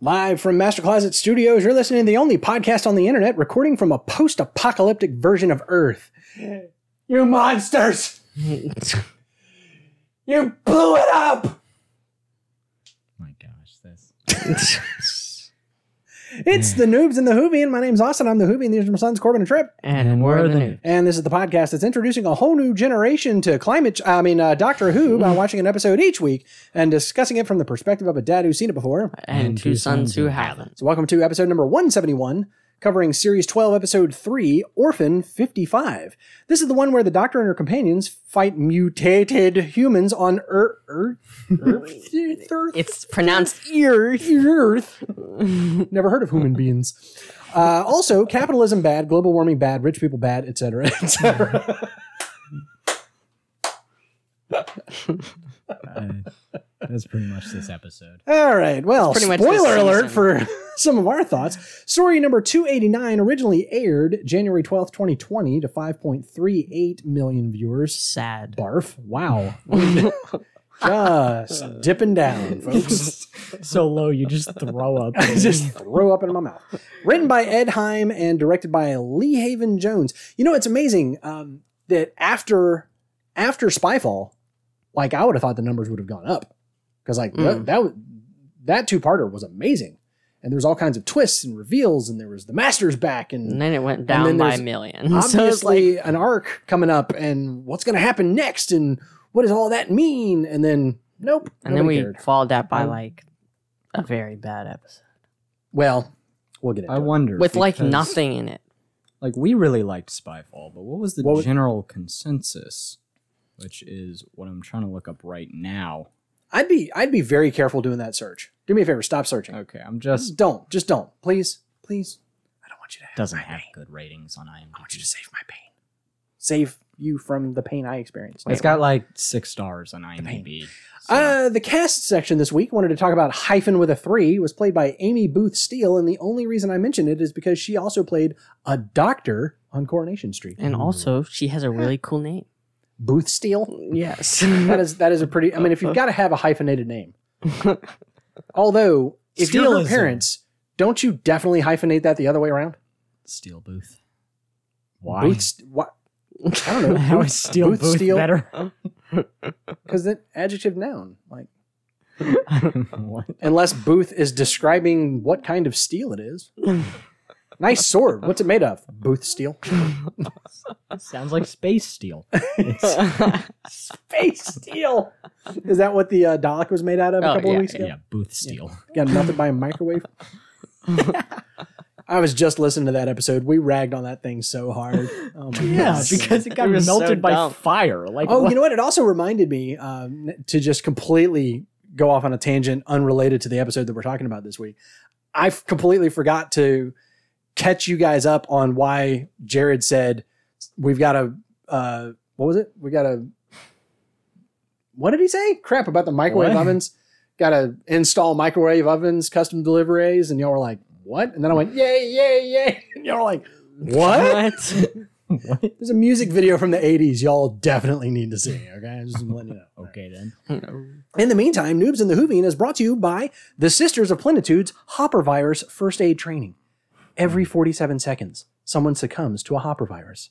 Live from Master Closet Studios, you're listening to the only podcast on the internet recording from a post apocalyptic version of Earth. You monsters! you blew it up! My gosh, this. It's the Noobs and the Whovian. My name's Austin. I'm the Whovian. These are my sons, Corbin and Trip. And, And we're we're the the new. And this is the podcast that's introducing a whole new generation to climate, I mean, uh, Doctor Who by watching an episode each week and discussing it from the perspective of a dad who's seen it before. And, two sons who haven't. So, welcome to episode number 171, covering series 12, episode 3, Orphan 55. This is the one where the Doctor and her companions fight mutated humans on Earth. Earth? Earth? Earth? It's pronounced Earth. Earth. Never heard of human beings. Uh, also, capitalism bad, global warming bad, rich people bad, etc., etc. Uh, that's pretty much this episode. All right. Well, pretty much this spoiler alert for some of our thoughts. Story number 289 originally aired January 12th, 2020 to 5.38 million viewers. sad. Barf. Wow. just dipping down, folks. So low, you just throw up. I just throw up in my mouth. Written by Ed Hime and directed by Lee Haven Jones. You know, it's amazing um, that after after Spyfall, like I would have thought the numbers would have gone up because like that Mm. that, was- that two parter was amazing, and there was all kinds of twists and reveals, and there was the Masters back, And and then it went then down by a there's million. So it's like, obviously an arc coming up, and what's going to happen next, and what does all that mean, and then nope, and then we cared. followed that by Um, like a very bad episode Well, we'll get into I it. wonder. with like nothing in it. Like, we really liked Spyfall, but what was the What was- general consensus? Which is what I'm trying to look up right now. I'd be I'd be very careful doing that search. Do me a favor, stop searching. Okay, I'm Just just. don't. Just don't. Please. Please. I don't want you to have Doesn't my have pain. good ratings on IMDb. I want you to save my pain. Save you from the pain I experienced. It's got like six stars on IMDb. so- Uh, the cast section this week wanted to talk about Hyphen with a three. Was played by Amy Booth Steel, and the only reason I mention it is because she also played a doctor on Coronation Street. And also, she has a really cool name. Booth Steel. Yes. That is that is a pretty. I mean, if you've got to have a hyphenated name. Although, if you're her Steelism. parents, don't you definitely hyphenate that the other way around? Steel Booth. Why? Booth. St- what? I don't know. How Booth- Steel Booth Booth, Steele? better? Because that adjective noun, like what? unless Booth is describing what kind of steel it is. Nice sword. What's it made of? Booth steel. Sounds like Space Steel. Space steel. Is that what the uh, Dalek was made out of a Oh, couple yeah, of weeks ago? Yeah, Booth Steel. Got melted by a microwave. I was just listening to that episode. We ragged on that thing so hard. Oh my Yeah, goodness. because it got It was so melted by dumb. fire. Like, Oh, what? you know what? It also reminded me um, to just completely go off on a tangent unrelated to the episode that we're talking about this week. I f- completely forgot to catch you guys up on why Jared said we've got a uh, what was it? We got a what did he say? Crap about the microwave What? ovens. Got to install microwave ovens, custom deliveries, and y'all were like, "What?" And then I went, "Yay, yay, yay!" And y'all were like, "What?" What? There's a music video from the 80s y'all definitely need to see, okay? I'm just letting you know. Okay, then. In the meantime, Noobs in the Whovian is brought to you by the Sisters of Plenitude's Hopper Virus First Aid Training. Every 47 seconds, someone succumbs to a hopper virus.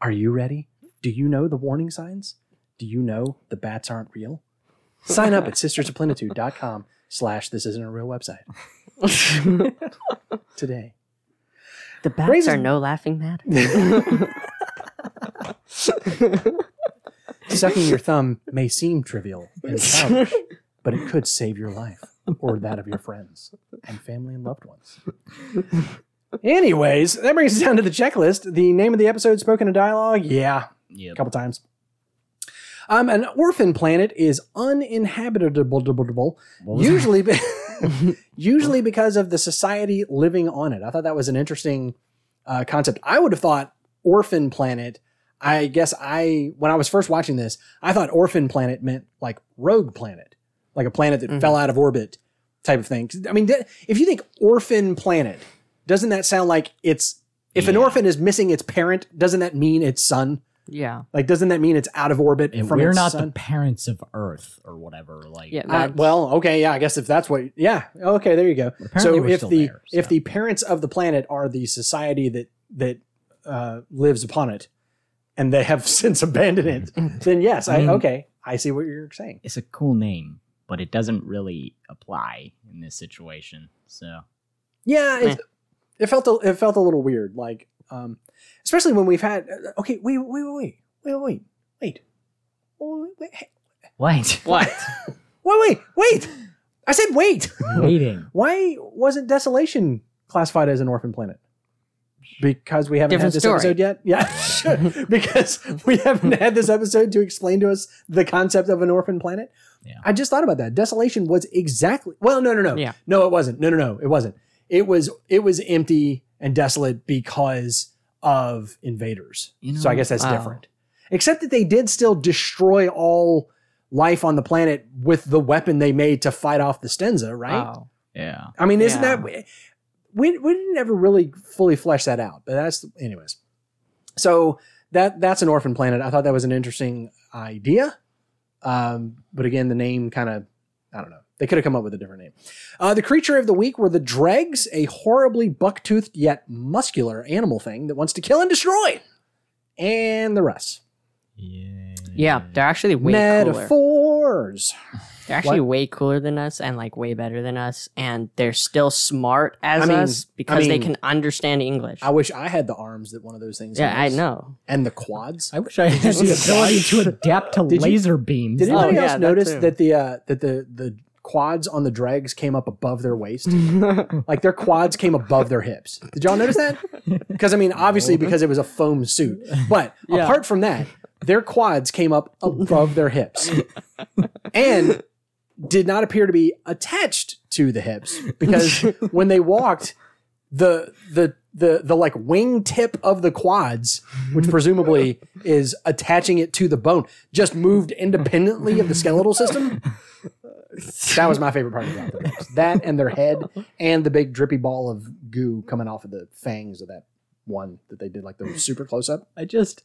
Are you ready? Do you know the warning signs? Do you know the bats aren't real? Sign up at sistersofplenitude.com slash this isn't a real website today. the bats Raises- are no laughing matter. Sucking your thumb may seem trivial and childish, but it could save your life or that of your friends and family and loved ones. Anyways, that brings us down to the checklist. The name of the episode, spoken in dialogue, yeah, Yeah. a couple times. Um, an orphan planet is uninhabitable, usually, be- usually because of the society living on it. I thought that was an interesting uh, concept. I would have thought orphan planet. I guess I when I was first watching this, I thought orphan planet meant like rogue planet, like a planet that Mhm. fell out of orbit, type of thing. I mean, if you think orphan planet, doesn't that sound like it's if an orphan is missing its parent, doesn't that mean its son? Yeah. Like, doesn't that mean it's out of orbit And from we're its not sun? the parents of Earth or whatever. Like, Yeah. Uh, well, okay, yeah, I guess if that's what, yeah, okay, there you go. apparently So we're if still the there, if the parents of the planet are the society that that uh, lives upon it, and they have since abandoned it, then yes, I, I okay, I see what you're saying. it's a cool name, but it doesn't really apply in this situation. So Yeah, Meh. It, it felt a, it felt a little weird, like um, especially when we've had. uh, Okay, wait, wait, wait, wait, wait, wait, wait, wait, wait, hey, what? What? wait, wait, wait. I said wait. Waiting. Why wasn't Desolation classified as an orphan planet? Because we haven't Different had this story. episode yet. Yeah, sure. because we haven't had this episode to explain to us the concept of an orphan planet. Yeah. I just thought about that. Desolation was exactly well. No, no, no. Yeah. No, it wasn't. No, no, no. It wasn't. It was. It was empty and desolate because of invaders. You so I guess that's Wow. different. Except that they did still destroy all life on the planet with the weapon they made to fight off the Stenza, right? Wow. Yeah. I mean, isn't Yeah. that we we didn't ever really fully flesh that out, but that's anyways. So that that's an orphan planet. I thought that was an interesting idea, um, but again, the name kind of I don't know. They could have come up with a different name. Uh, the creature of the week were the dregs, a horribly buck-toothed yet muscular animal thing that wants to kill and destroy, and the rest. Yeah. Yeah. They're actually way cooler. Metaphors. They're actually What? way cooler than us and like way better than us. And they're still smart as I mean- us because I they can understand English. I wish I had the arms that one of those things. Has. Yeah, I know. And the quads. I wish I had the ability to adapt to Did you- laser beams. Did Oh, anybody yeah, else that notice too. that the uh, that the the quads on the dregs came up above their waist? like their quads came above their hips. Did y'all notice that? Because I mean, obviously because it was a foam suit, but Yeah. apart from that, their quads came up above their hips, and did not appear to be attached to the hips because when they walked, the the the the like wing tip of the quads, which presumably is attaching it to the bone, just moved independently of the skeletal system. That was my favorite part about the books. That and their head and the big drippy ball of goo coming off of the fangs of that one that they did like the super close up. I just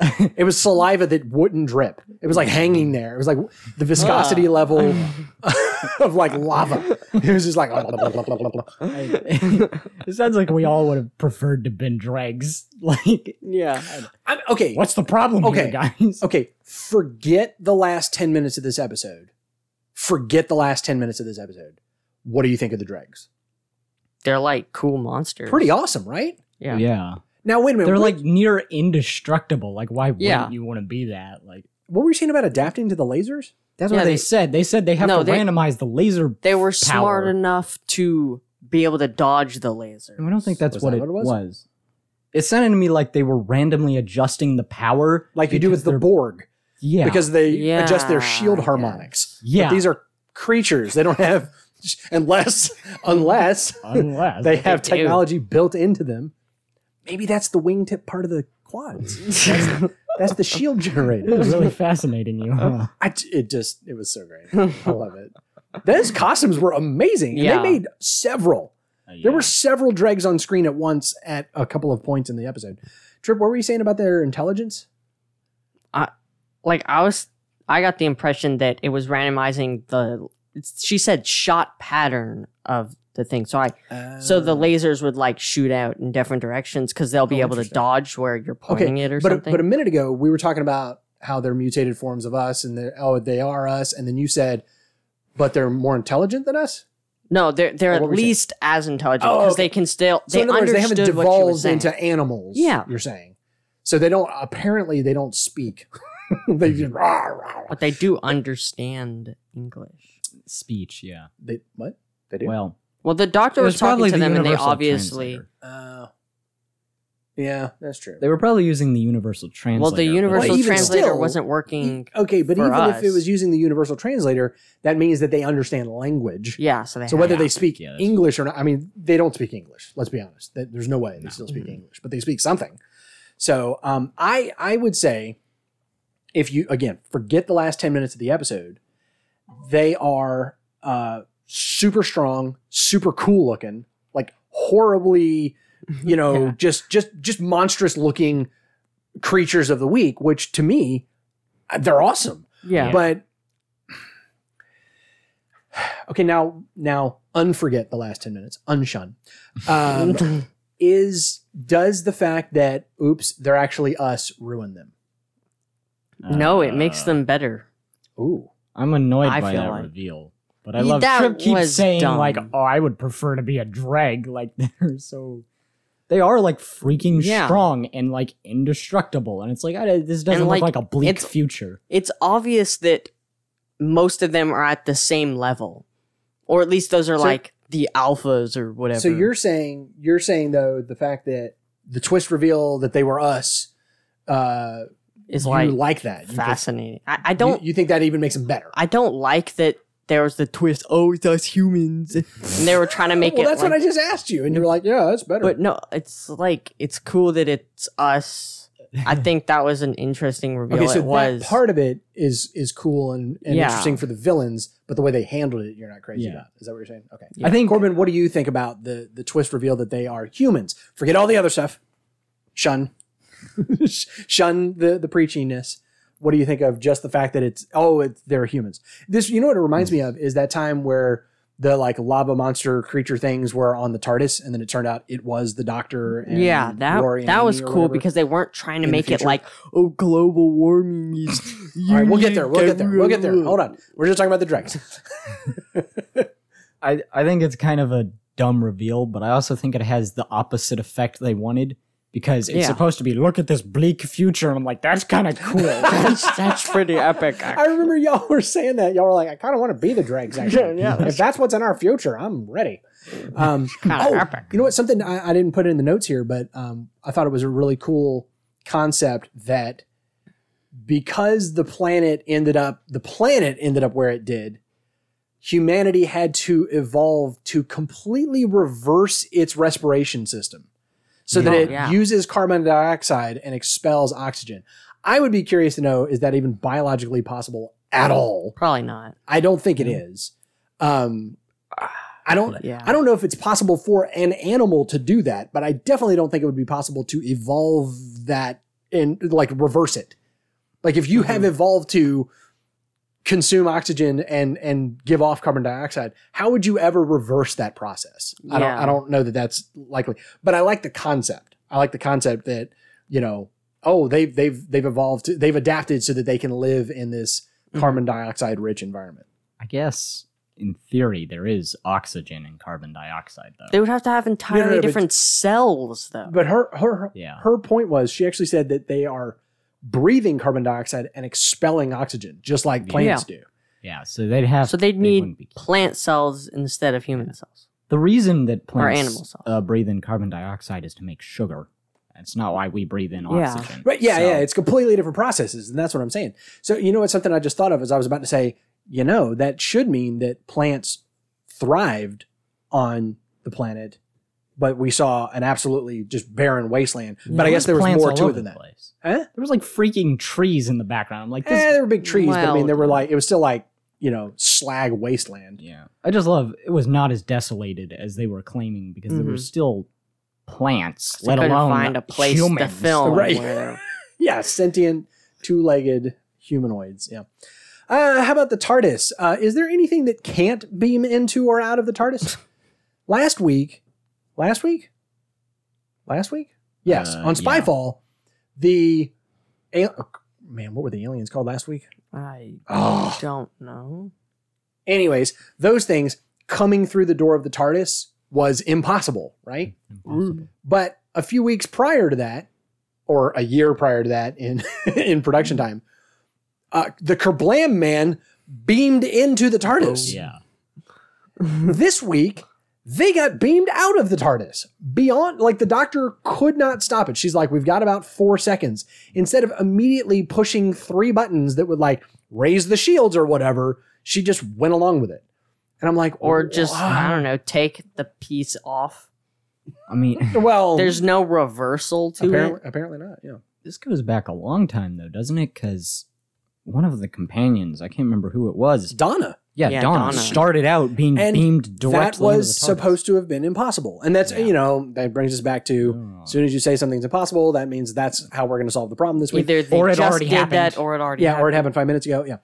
It was saliva that wouldn't drip. It was like hanging there. It was like the viscosity ah. level of like lava. It was just like it sounds like we all would have preferred to been dregs. Like, yeah. I'm, okay. what's the problem Okay. here, guys? Okay, forget the last 10 minutes of this episode. Forget the last 10 minutes of this episode. What do you think of the dregs? They're like cool monsters. Pretty awesome, right? Yeah. Yeah. Now, wait a minute. They're what, like near indestructible. Like, why wouldn't Yeah. you want to be that? Like, what were you saying about adapting to the lasers? that's Yeah, what they, they- said. They said they have No, to they- randomize the laser. They were smart Power. enough to be able to dodge the laser. I don't think that's Was what, that it what it was? was. It sounded to me like they were randomly adjusting the power, Like you do because with the they're- Borg, Yeah, because they adjust their Yeah, shield yeah. harmonics. yeah. But these are creatures. They don't have, unless, unless Unless they have do. technology built into them. Maybe that's the wingtip part of the quads. That's, that's the shield generator. It was really fascinating you. Huh? I, it just it was so great. I love it. Those costumes were amazing. And Yeah. they made several. Uh, there Yeah. were several dregs on screen at once at a couple of points in the episode. Trip, what were you saying about their intelligence? Like I was, I got the impression that it was randomizing the. it's- She said shot pattern of the thing, so I so the oh. lasers would like shoot out in different directions because they'll be Oh, able to dodge where you're pointing it or but a, something. but a minute ago we were talking about how they're mutated forms of us and they're oh they are us and then you said but they're more intelligent than us. no, they're they're Oh, at what were you saying? least as intelligent Oh, because okay. they can still. So they in other words, they haven't understood what she was devolved into animals. Yeah. you're saying. So they don't apparently they don't speak. they just rah, rah, rah. but they do understand English. speech. Yeah. They what? They do. Well, Well, the doctor it was, talking to the them, and they obviously. Uh, yeah, that's true. They were probably using the universal translator. Well, the universal Well, translator still- wasn't working. Okay, but for even if it was using the universal translator, that means that they understand language. Yeah, so they. So whether they speak Yeah, English or not, I mean, they don't speak English. Let's be honest. There's no way they No. still speak Mhm. English, but they speak something. So um, I I would say, if you again forget the last ten minutes of the episode, they are uh, super strong, super cool looking, like horribly, you know, Yeah. just just just monstrous looking creatures of the week, which to me, uh, they're awesome. Yeah. But okay, now now unforget the last ten minutes. Unshun. Um, is does the fact that oops, they're actually us ruin them? no, it makes Uh, them better. Ooh. I'm annoyed I by feel that like- reveal. But I love that Trip keeps saying dumb. like, "Oh, I would prefer to be a dreg." Like they're so, they are like freaking Yeah. strong and like indestructible, and it's like I, this doesn't And, look like, like a bleak it's- future. It's obvious that most of them are at the same level, or at least those are So- like the alphas or whatever. So you're saying you're saying though the fact that the twist reveal that they were us, uh, is you like like that? You think- fascinating. I, I don't. You, you think that even makes them better? I don't like that there was the twist. Oh, it's us humans, and they were trying to make well, it. that's like- what I just asked you, and you were like, "Yeah, that's better." But no, it's like it's cool that it's us. I think that was an interesting reveal. okay, so it was that part of it is is cool and, and Yeah. interesting for the villains, but the way they handled it, you're not crazy Yeah. about. Is that what you're saying? Okay. Yeah. I think Corbin, what do you think about the the twist reveal that they are humans? Forget all the other stuff. Shun, shun the the preachiness. What do you think of just the fact that it's oh it's, they're humans? This you know what it reminds me hmm. of is that time where the like lava monster creature things were on the TARDIS, and then it turned out it was the Doctor. And yeah, that Rory and that was cool whatever. because they weren't trying to in make it like oh global warming is. All right, we'll get there. We'll get there. We'll get there. Hold on. We're just talking about the dregs. I I think it's kind of a dumb reveal, but I also think it has the opposite effect they wanted because it's Yeah. supposed to be look at this bleak future, and I'm like, that's kind of cool. that's that's pretty epic. I remember y'all were saying that. Y'all were like, I kind of want to be the dregs. Actually. Yeah, yeah. If that's what's in our future, I'm ready. Um, oh, epic. you know what? Something I, I didn't put it in the notes here, but um, I thought it was a really cool concept that because the planet ended up, the planet ended up where it did. Humanity had to evolve to completely reverse its respiration system so that Oh, it yeah. uses carbon dioxide and expels oxygen. I would be curious to know is that even biologically possible at all? Probably not. I don't think it is. Um, I don't. Yeah. I don't know if it's possible for an animal to do that, but I definitely don't think it would be possible to evolve that and like reverse it. Like if you Mm-hmm. have evolved to consume oxygen and and give off carbon dioxide, how would you ever reverse that process? I don't. I don't know that that's likely, but I like the concept. I like the concept that you know. Oh, they've they've they've evolved. They've adapted so that they can live in this Mhm. carbon dioxide rich environment. I guess in theory there is oxygen and carbon dioxide though. They would have to have entirely but- different cells, though. But her her Yeah. her point was she actually said that they are breathing carbon dioxide and expelling oxygen just like plants do. yeah, so they'd have so they'd they need wouldn't be- plant cells instead of human cells. the reason that plants animal cells. uh, breathe in carbon dioxide is to make sugar. That's not why we breathe in Yeah. oxygen. Right? Yeah, So- yeah. It's completely different processes, and that's what I'm saying. So you know what? Something I just thought of as I was about to say. You know that should mean that plants thrived on the planet, but we saw an absolutely just barren wasteland. But I guess there was more to it than that. place. Huh? There was like freaking trees in the background. I'm like, this Eh, there were big trees, but I mean, there were like it was still like you know slag wasteland. Yeah. I just love it was not as desolated as they were claiming because there were Mhm. still plants, They let alone find a place to film. Right. yeah, sentient two-legged humanoids. Yeah. Uh, how about the TARDIS? Uh, is there anything that can't beam into or out of the TARDIS? last week, last week, last week, yes, Uh, on yeah. Spyfall, the al- oh, man, what were the aliens called last week? I Oh. don't know. Anyways, those things coming through the door of the TARDIS was impossible, right? Impossible. But a few weeks prior to that, or a year prior to that in in production time, uh, the Kerblam man beamed into the TARDIS. Yeah. This week, they got beamed out of the TARDIS. Beyond, like the doctor could not stop it. She's like, "We've got about four seconds." Instead of immediately pushing three buttons that would like raise the shields or whatever, she just went along with it. And I'm like, Or just "Wow." I don't know, take the piece off. I mean, Well, There's no reversal to apparently, it. apparently not. Yeah. this goes back a long time though, doesn't it? Because one of the companions, I can't remember who it was, Donna. Yeah, Yeah, Donna, Donna. started out being And beamed directly that into the was supposed to have been impossible. And that's, Yeah. you know, that brings us back to Oh. as soon as you say something's impossible, that means that's how we're going to solve the problem this week. Either they Or it just already did that, happened. or it already yeah, happened. or it happened five minutes ago. Yeah.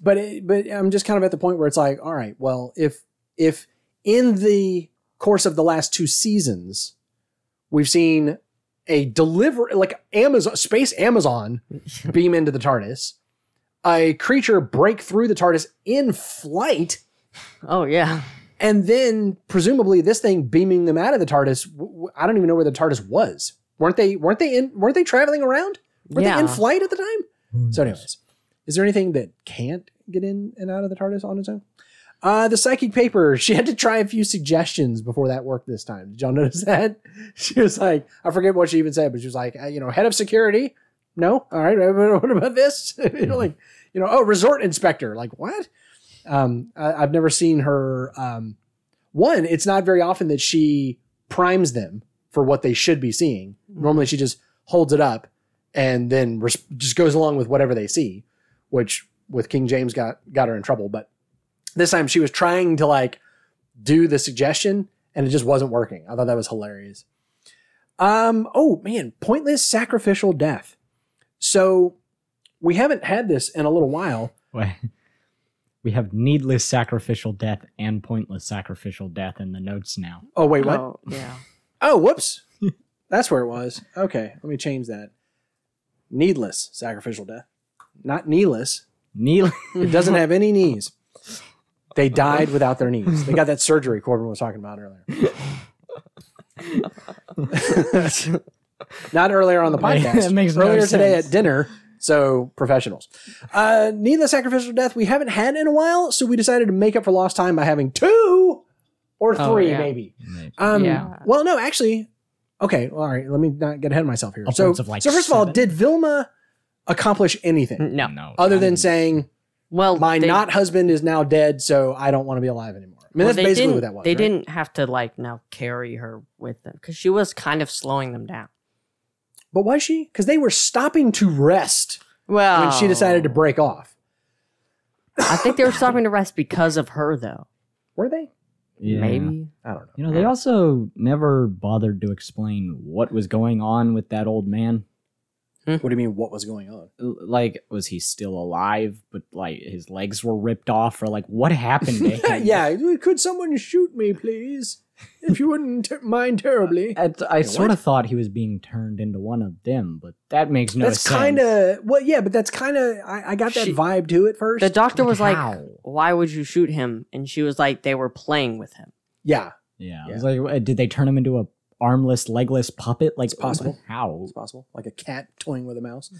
But, it, but I'm just kind of at the point where it's like, all right, well, if, if in the course of the last two seasons, we've seen a deliver, like Amazon, space Amazon beam into the TARDIS, a creature break through the TARDIS in flight, Oh yeah. and then presumably this thing beaming them out of the TARDIS. w- w- I don't even know where the TARDIS was. weren't they? weren't they in? weren't they traveling around? Were Yeah. they in flight at the time? Who So, anyways, is there anything that can't get in and out of the TARDIS on its own? Uh, the psychic paper. She had to try a few suggestions before that worked this time. Did y'all notice that? She was like, I forget what she even said, but she was like, uh, you know, head of security. No, all right. What about this? you know, like, you know, oh, resort inspector. Like what? Um, I, I've never seen her. Um, one, it's not very often that she primes them for what they should be seeing. Normally, she just holds it up and then res- just goes along with whatever they see, which with King James got got her in trouble. But this time she was trying to like do the suggestion and it just wasn't working. I thought that was hilarious. Um, oh man, pointless sacrificial death. So we haven't had this in a little while. We have needless sacrificial death and pointless sacrificial death in the notes now. Oh wait, what? Oh, yeah. Oh, whoops. That's where it was. Okay, let me change that. Needless sacrificial death. Not kneeless. Needless. It doesn't have any knees. They died without their knees. They got that surgery Corbin was talking about earlier. Not earlier on the podcast. It makes no earlier today sense. at dinner. So professionals. Uh, needless sacrificial death we haven't had in a while, so we decided to make up for lost time by having two or Oh, three, yeah. maybe. Um, Yeah. Well, no, actually, okay. All right. Let me not get ahead of myself here. So, of, like, so first of all, seven? did Vilma accomplish anything No. no. other than saying Well, my they, not husband is now dead, so I don't want to be alive anymore? I mean, well, that's they basically didn't, what that was. They right? didn't have to like now carry her with them because she was kind of slowing them down. But was she? Because they were stopping to rest Well, when she decided to break off. I think they were stopping to rest because of her, though. Were they? Yeah. Maybe. I don't know. You know, they also never bothered to explain what was going on with that old man. Hmm. What do you mean? What was going on? Like, was he still alive, but like his legs were ripped off, or like what happened to him? yeah. Could someone shoot me, please? If you wouldn't ter- mind terribly. I, I Yeah, sort what? of thought he was being turned into one of them, but that makes no that's sense. That's kind of well, yeah, but that's kind of I, I got that She- vibe to it first. The doctor was like, How? "Why would you shoot him?" And she was like, "They were playing with him." yeah, Yeah, Yeah. I was like, uh, did they turn him into a armless, legless puppet? Like, It's possible. How? it's possible, like a cat toying with a mouse.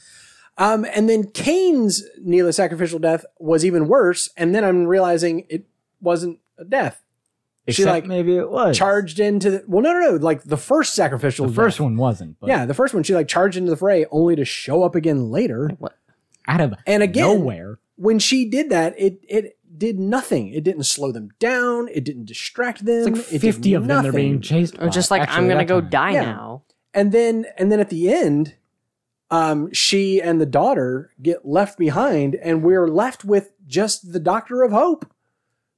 Um, and then Kane's needless sacrificial death was even worse. And then I'm realizing it wasn't a death. She like maybe it was charged into the well, no, no, no, like the first sacrificial. The first death. one wasn't. But yeah, the first one. She like charged into the fray only to show up again later. Like, what? out of And again, nowhere. when she did that, it it did nothing. It didn't slow them down. It didn't distract them. It's like it did fifty of them they're being chased. Or by. just like, Actually, "I'm gonna go time. die Yeah. now." and then and then at the end um she and the daughter get left behind and we're left with just the doctor of hope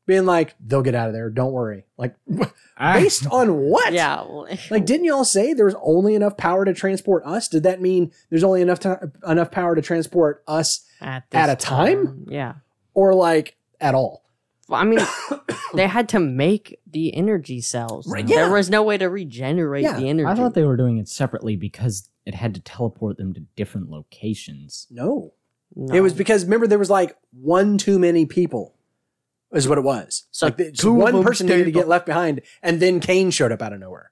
being like they'll get out of there don't worry like I- ah. based on what Yeah. well, like didn't y'all say there's only enough power to transport us did that mean there's only enough time enough power to transport us at, At a time? Yeah. or like at all Well, I mean, they had to make the energy cells. Right, yeah. There was no way to regenerate Yeah, the energy. I thought they were doing it separately because it had to teleport them to different locations. no No. it was because remember there was like one too many people is what it was So like the, just two of one them person needed to get left behind and then kane showed up out of nowhere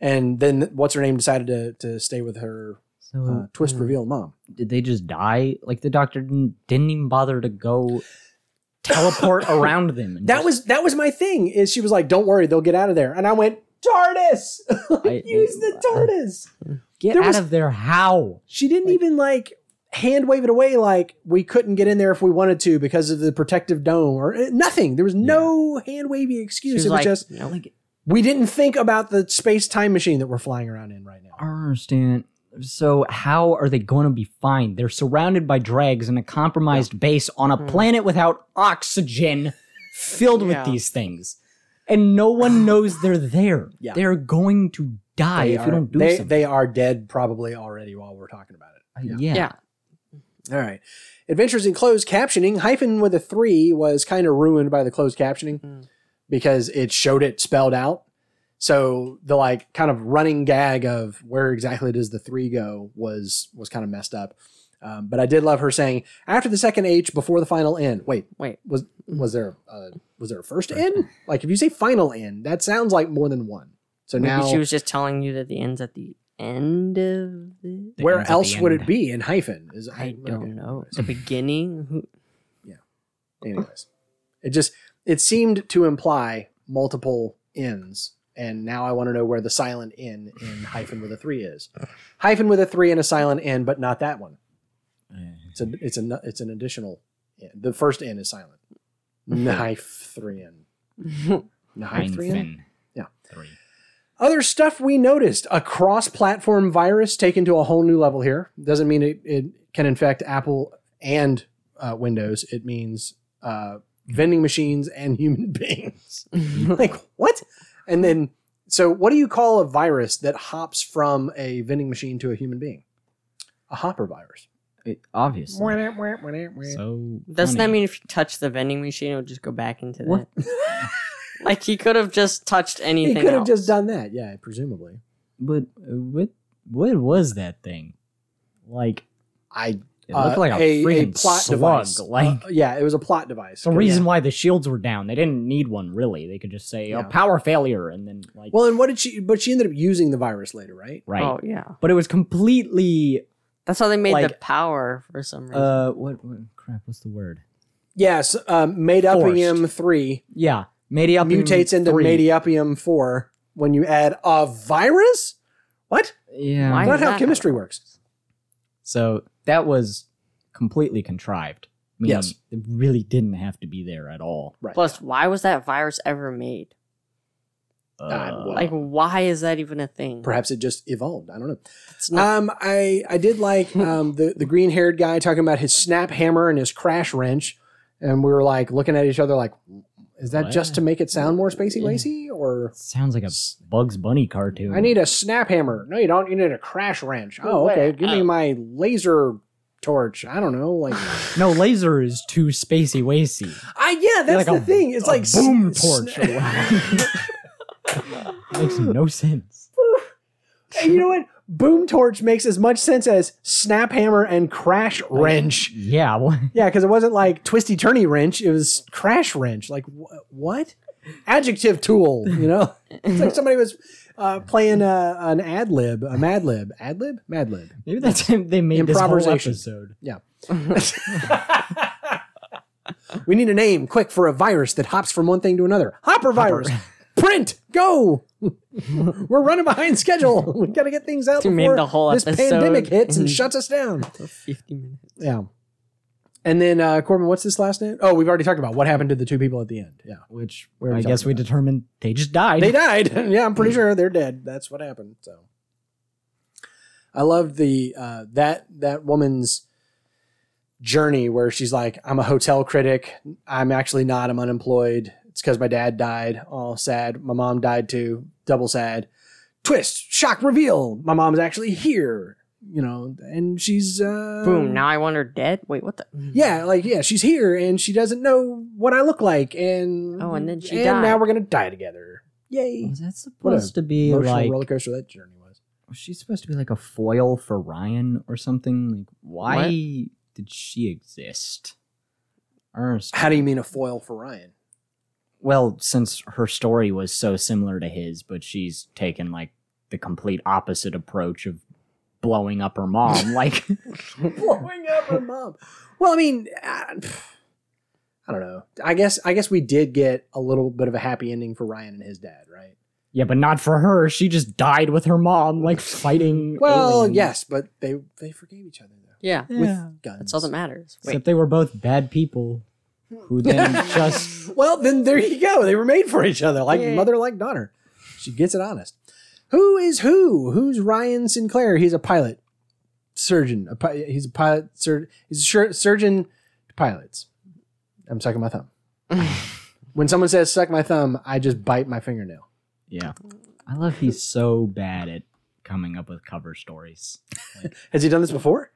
and then what's her name decided to, to stay with her So uh, twist Hmm. reveal mom did they just die? Like the doctor didn't, didn't even bother to go teleport around them. that just- was that was my thing is she was like don't worry they'll get out of there and i went tardis I- use the tardis get there out was- of there. How? she didn't even like hand wave it away like we couldn't get in there if we wanted to because of the protective dome or eh, nothing there was no hand wavy excuse it was like, just you know, like, we didn't think about the space time machine that we're flying around in right now I don't understand. So how are they going to be fine? They're surrounded by dregs in a compromised base on a Hmm. planet without oxygen, filled Yeah. with these things, and no one knows they're there. Yeah. They're going to die They if are, you don't do they, something. they are dead probably already while we're talking about it. yeah. Yeah. All right. Adventures in closed captioning. Hyphen with a three was kind of ruined by the closed captioning Mm. because it showed it spelled out. So the like kind of running gag of where exactly does the three go was was kind of messed up. Um, but I did love her saying after the second H before the final N. Wait, Wait. was was there uh, was there a first N? Like if you say final N, that sounds like more than one. So Maybe now she was just telling you that the end's at the end of the. The where ends at else the would end. it be in hyphen? Is I don't okay. know. The beginning. Who- anyways it just it seemed to imply multiple ns and now i want to know where the silent n in hyphen with a three is hyphen with a three and a silent n but not that one Eh, it's a it's a it's an additional N. the first n is silent knife three n knife three n Yeah. Three. Other stuff we noticed. A cross-platform virus taken to a whole new level here. Doesn't mean it, it can infect apple and uh, windows. It means uh, vending machines and human beings. Like what? And then so what do you call a virus that hops from a vending machine to a human being? A hopper virus. It, obviously. so So Doesn't that funny. mean if you touch the vending machine, it would just go back into that? Like he could have just touched anything. he could have else. just done that yeah presumably But uh, what what was that thing? Like i it looked like a, a, freaking plot slug. device Like Uh, yeah it was a plot device the reason why the shields were down. They didn't need one really. They could just say Yeah. a power failure and then like well and what did she but she ended up using the virus later right right. Oh yeah, But it was completely that's how they made the power for some reason. uh what, what crap what's the word? yes um, made upium 3 Yeah. Medium mutates into three. Mediupium 4 when you add a virus? What? Yeah. Why Not is how that chemistry how works. So that was completely contrived. Meaning Yes. It really didn't have to be there at all. Right. Plus, why was that virus ever made? Uh, well, Like, why is that even a thing? Perhaps it just evolved. I don't know. It's not. Um, I I did like um, the the green haired guy talking about his snap hammer and his crash wrench, and we were like looking at each other like, is that just to make it sound more spacey wacy, or sounds like a Bugs Bunny cartoon. I need a snap hammer? No, you don't. You need a crash wrench. Oh, okay. Give me oh. my laser torch. I don't know. Like, No, laser is too spacey wacy. I yeah, that's Like the a- thing. It's a like boom s- torch. s- Makes no sense. Hey, you know what? Boom torch makes as much sense as snap hammer and crash wrench. Yeah. Yeah, because it wasn't like twisty turny wrench; it was crash wrench. Like wh- what? Adjective tool. You know, it's like somebody was uh, playing uh, an ad lib, a Mad Lib, ad lib, Mad Lib. Maybe that's how they made this whole Improvisation. episode. Yeah. we need a name quick for a virus that hops from one thing to another. Hopper virus. Print. Go. We're running behind schedule. We got to get things out You made before the whole this pandemic hits and shuts us down. Fifty minutes. Yeah. And then uh, Corbin, what's this last name? Oh, we've already talked about what happened to the two people at the end. Yeah, Which Where I guess we about? determined they just died. they died. yeah, I'm pretty sure they're dead. That's what happened. So, I love the uh, that that woman's journey where she's like, "I'm a hotel critic. I'm actually not. I'm unemployed. It's because my dad died. All sad. My mom died too. Double sad. Twist, shock, reveal. My mom's actually here. You know, and she's uh, Boom. Now I want her dead. Wait, what the? Yeah, like yeah, she's here and she doesn't know what I look like, and Oh, and then she and died. now we're gonna die together. Yay! Was that supposed to be Emotional like? roller coaster that journey was. Was she supposed to be like a foil for Ryan or something? Like, why What? did she exist? Ernst. How do you mean a foil for Ryan? Well, since her story was so similar to his, but she's taken like the complete opposite approach of blowing up her mom. like, Blowing up her mom. Well, I mean, I, I don't know. I guess I guess we did get a little bit of a happy ending for Ryan and his dad, right? yeah, but not for her. She just died with her mom, like fighting. Well, aliens. yes, but they they forgave each other though Yeah, Yeah. with guns. that's all that matters. Wait, Except they were both bad people who then just well, then there you go. They were made for each other, like Yeah. mother, like daughter. She gets it honest. Who is who? Who's Ryan Sinclair? He's a pilot. surgeon. A pi- he's a pilot. Sur- he's a sur- surgeon to pilots. I'm sucking my thumb. when someone says "suck my thumb," I just bite my fingernail. Yeah. I love he's so bad at coming up with cover stories. Has he done this before?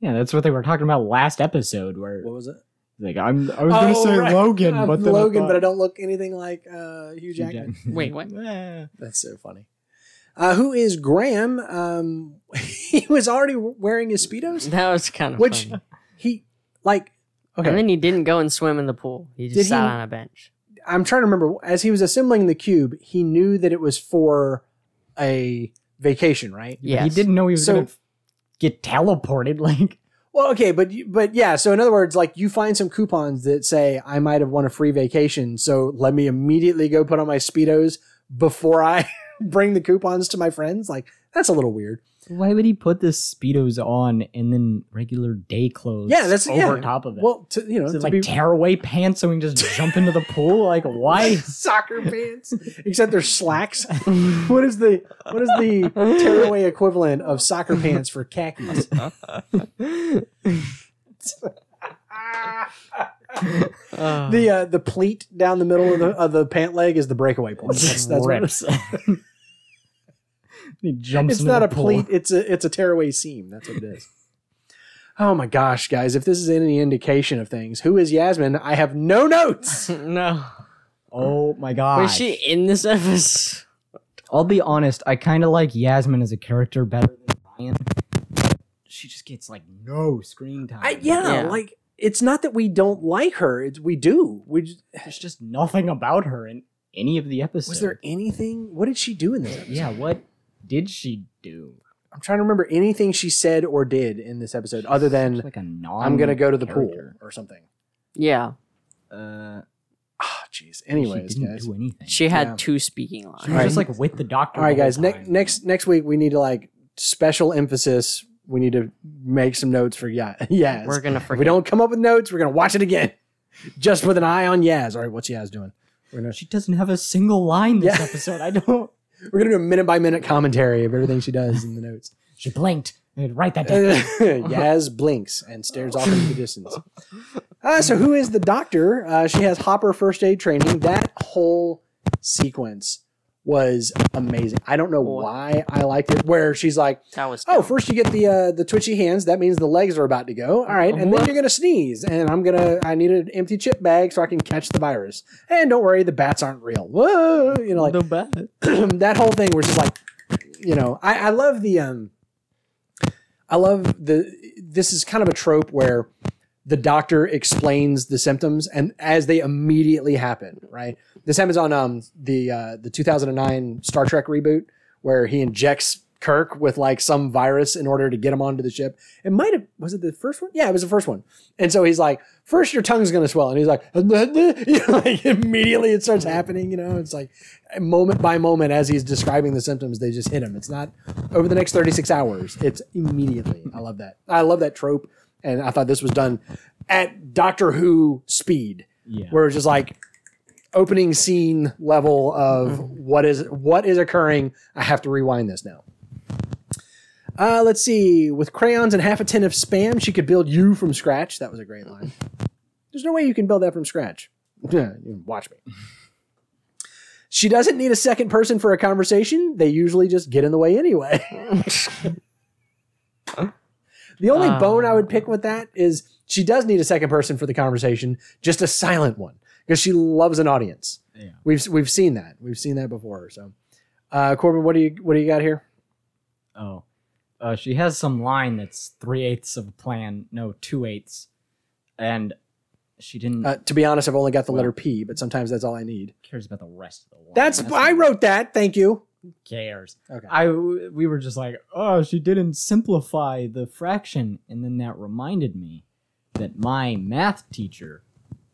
Yeah, that's what they were talking about last episode where What was it? Like I'm I was gonna Oh, say right. Logan, I'm but then Logan, I but I don't look anything like uh, Hugh Hugh Jackman. Jackman. Wait, what? Eh. That's so funny. Uh, who is Graham? Um, he was already wearing his speedos. That was kind of Which funny. he like. Okay, And then he didn't go and swim in the pool. He just Did sat he? on a bench. I'm trying to remember. As he was assembling the cube, he knew that it was for a vacation, right? Yeah. He didn't know he was So- gonna get teleported. Like Well, okay, but but yeah. So in other words, like you find some coupons that say I might have won a free vacation, so let me immediately go put on my speedos before I bring the coupons to my friends. Like that's a little weird. Why would he put the speedos on and then regular day clothes? Yeah, that's over yeah. top of it. Well, to, you know, Is to like be tear away pants so we can just jump into the pool? Like why? soccer pants, except they're slacks. what is the what is the tearaway equivalent of soccer pants for khakis? Uh, The uh, the pleat down the middle of the of the pant leg is the breakaway point. That's, that's what it is. rips. He jumps. It's into not the a pool. pleat. It's a it's a tearaway seam. That's what it is. Oh my gosh, guys! If this is any indication of things, who is Yasmin? I have no notes. no. Oh my god! Was she in this episode? I'll be honest. I kind of like Yasmin as a character better than Ryan. She just gets like no screen time. I, yeah, Yeah. like it's not that we don't like her. It's we do. We just, There's just nothing about her in any of the episodes. was there anything? What did she do in this episode? Yeah. What did she do? I'm trying to remember anything she said or did in this episode, other than like a non. I'm gonna go to the character. pool or something. Yeah. Uh, Ah, jeez. Anyways, she didn't guys. do anything. She had Yeah. two speaking lines. She was Alright. just like with the doctor. All right, the whole guys. Ne- time. next next week we need to like special emphasis. We need to make some notes for yeah. Yaz. We're gonna if forget. we don't come up with notes, we're gonna watch it again, just with an eye on Yaz. All right, what's Yaz doing? We're gonna She doesn't have a single line this Yeah. episode. I don't. We're gonna do a minute by minute commentary of everything she does in the notes. She blinked. Write that down. Yaz blinks and stares off into the distance. Uh, so, who is the doctor? Uh, she has Hopper first aid training. That whole sequence was amazing. I don't know why I liked it. Where she's like, that was "Oh, dumb. first you get the uh, the twitchy hands. That means the legs are about to go. All right, and then you're gonna sneeze, and I'm gonna. I need an empty chip bag so I can catch the virus. And don't worry, the bats aren't real. Whoa, you know, like bad. that whole thing was just like, you know, I, I love the um, I love the. This is kind of a trope where the doctor explains the symptoms and as they immediately happen. Right. This happens on um the uh, the 2009 Star Trek reboot where he injects Kirk with like some virus in order to get him onto the ship. It might have was it the first one? Yeah, it was the first one. And so he's like, first your tongue's gonna swell, and he's like, like immediately it starts happening. You know, it's like moment by moment as he's describing the symptoms, they just hit him. It's not over the next 36 hours. It's immediately. I love that. I love that trope, and I thought this was done at Doctor Who speed, Yeah. where it's just like opening scene level of what is what is occurring. I have to rewind this now. Uh, let's see. With crayons and half a tin of spam, she could build you from scratch. That was a great line. There's no way you can build that from scratch. Watch me. She doesn't need a second person for a conversation. They usually just get in the way anyway. the only Uh. bone I would pick with that is she does need a second person for the conversation, just a silent one, because she loves an audience. Yeah. We've we've seen that. We've seen that before. So, uh, Corbin, what do you what do you got here? Oh. Uh, she has some line that's three eighths of a plan. No, two eighths. And she didn't Uh, to be honest, I've only got the Well- letter P, but sometimes that's all I need. cares about the rest of the line. That's I wrote that. Thank you. Who cares. Okay. I we were just like, oh, she didn't simplify the fraction, and then that reminded me that my math teacher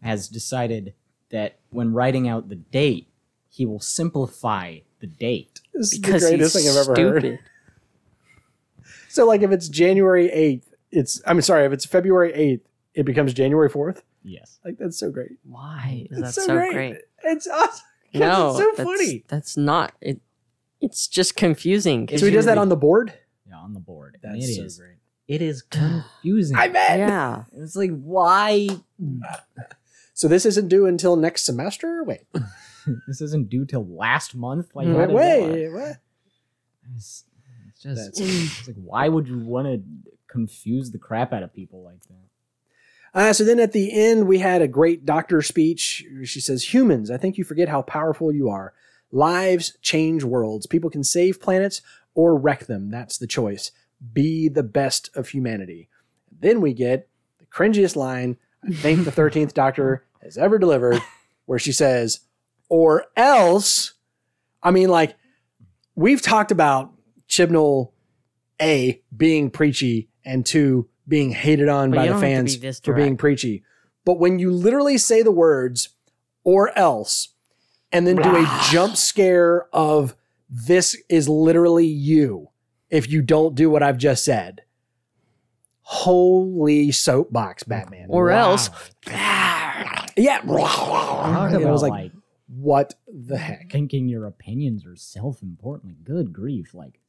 has decided that when writing out the date, he will simplify the date. This is the greatest thing I've ever stupid. heard. So, like, if it's January eighth, it's I'm sorry, if it's February eighth, it becomes January fourth. Yes. Like, that's so great. Why is It's that so, so great. great? It's awesome. No, it's so that's, funny. That's not it. It's just confusing. So he does that on the board. Yeah, on the board. And That's it so is great. It is confusing. I bet. Yeah. it's like why So this isn't due until next semester. Wait, this isn't due till last month. Like Mm. how wait, did- wait. What? It's, it's just it's like why would you want to confuse the crap out of people like that? Uh, so then at the end, we had a great doctor speech. She says, Humans, I think you forget how powerful you are. Lives change worlds. People can save planets or wreck them. That's the choice. Be the best of humanity. Then we get the cringiest line I think the 13th Doctor has ever delivered, where she says, or else. I mean, like, we've talked about Chibnall, A, being preachy, and two, being hated on But by the don't have to fans be for being preachy. But when you literally say the words or else and then do a jump scare of this is literally you if you don't do what I've just said. Holy soapbox, Batman. Or else. yeah. Talk It about was like, like what the heck? thinking your opinions are self-important. Like, good grief! Like,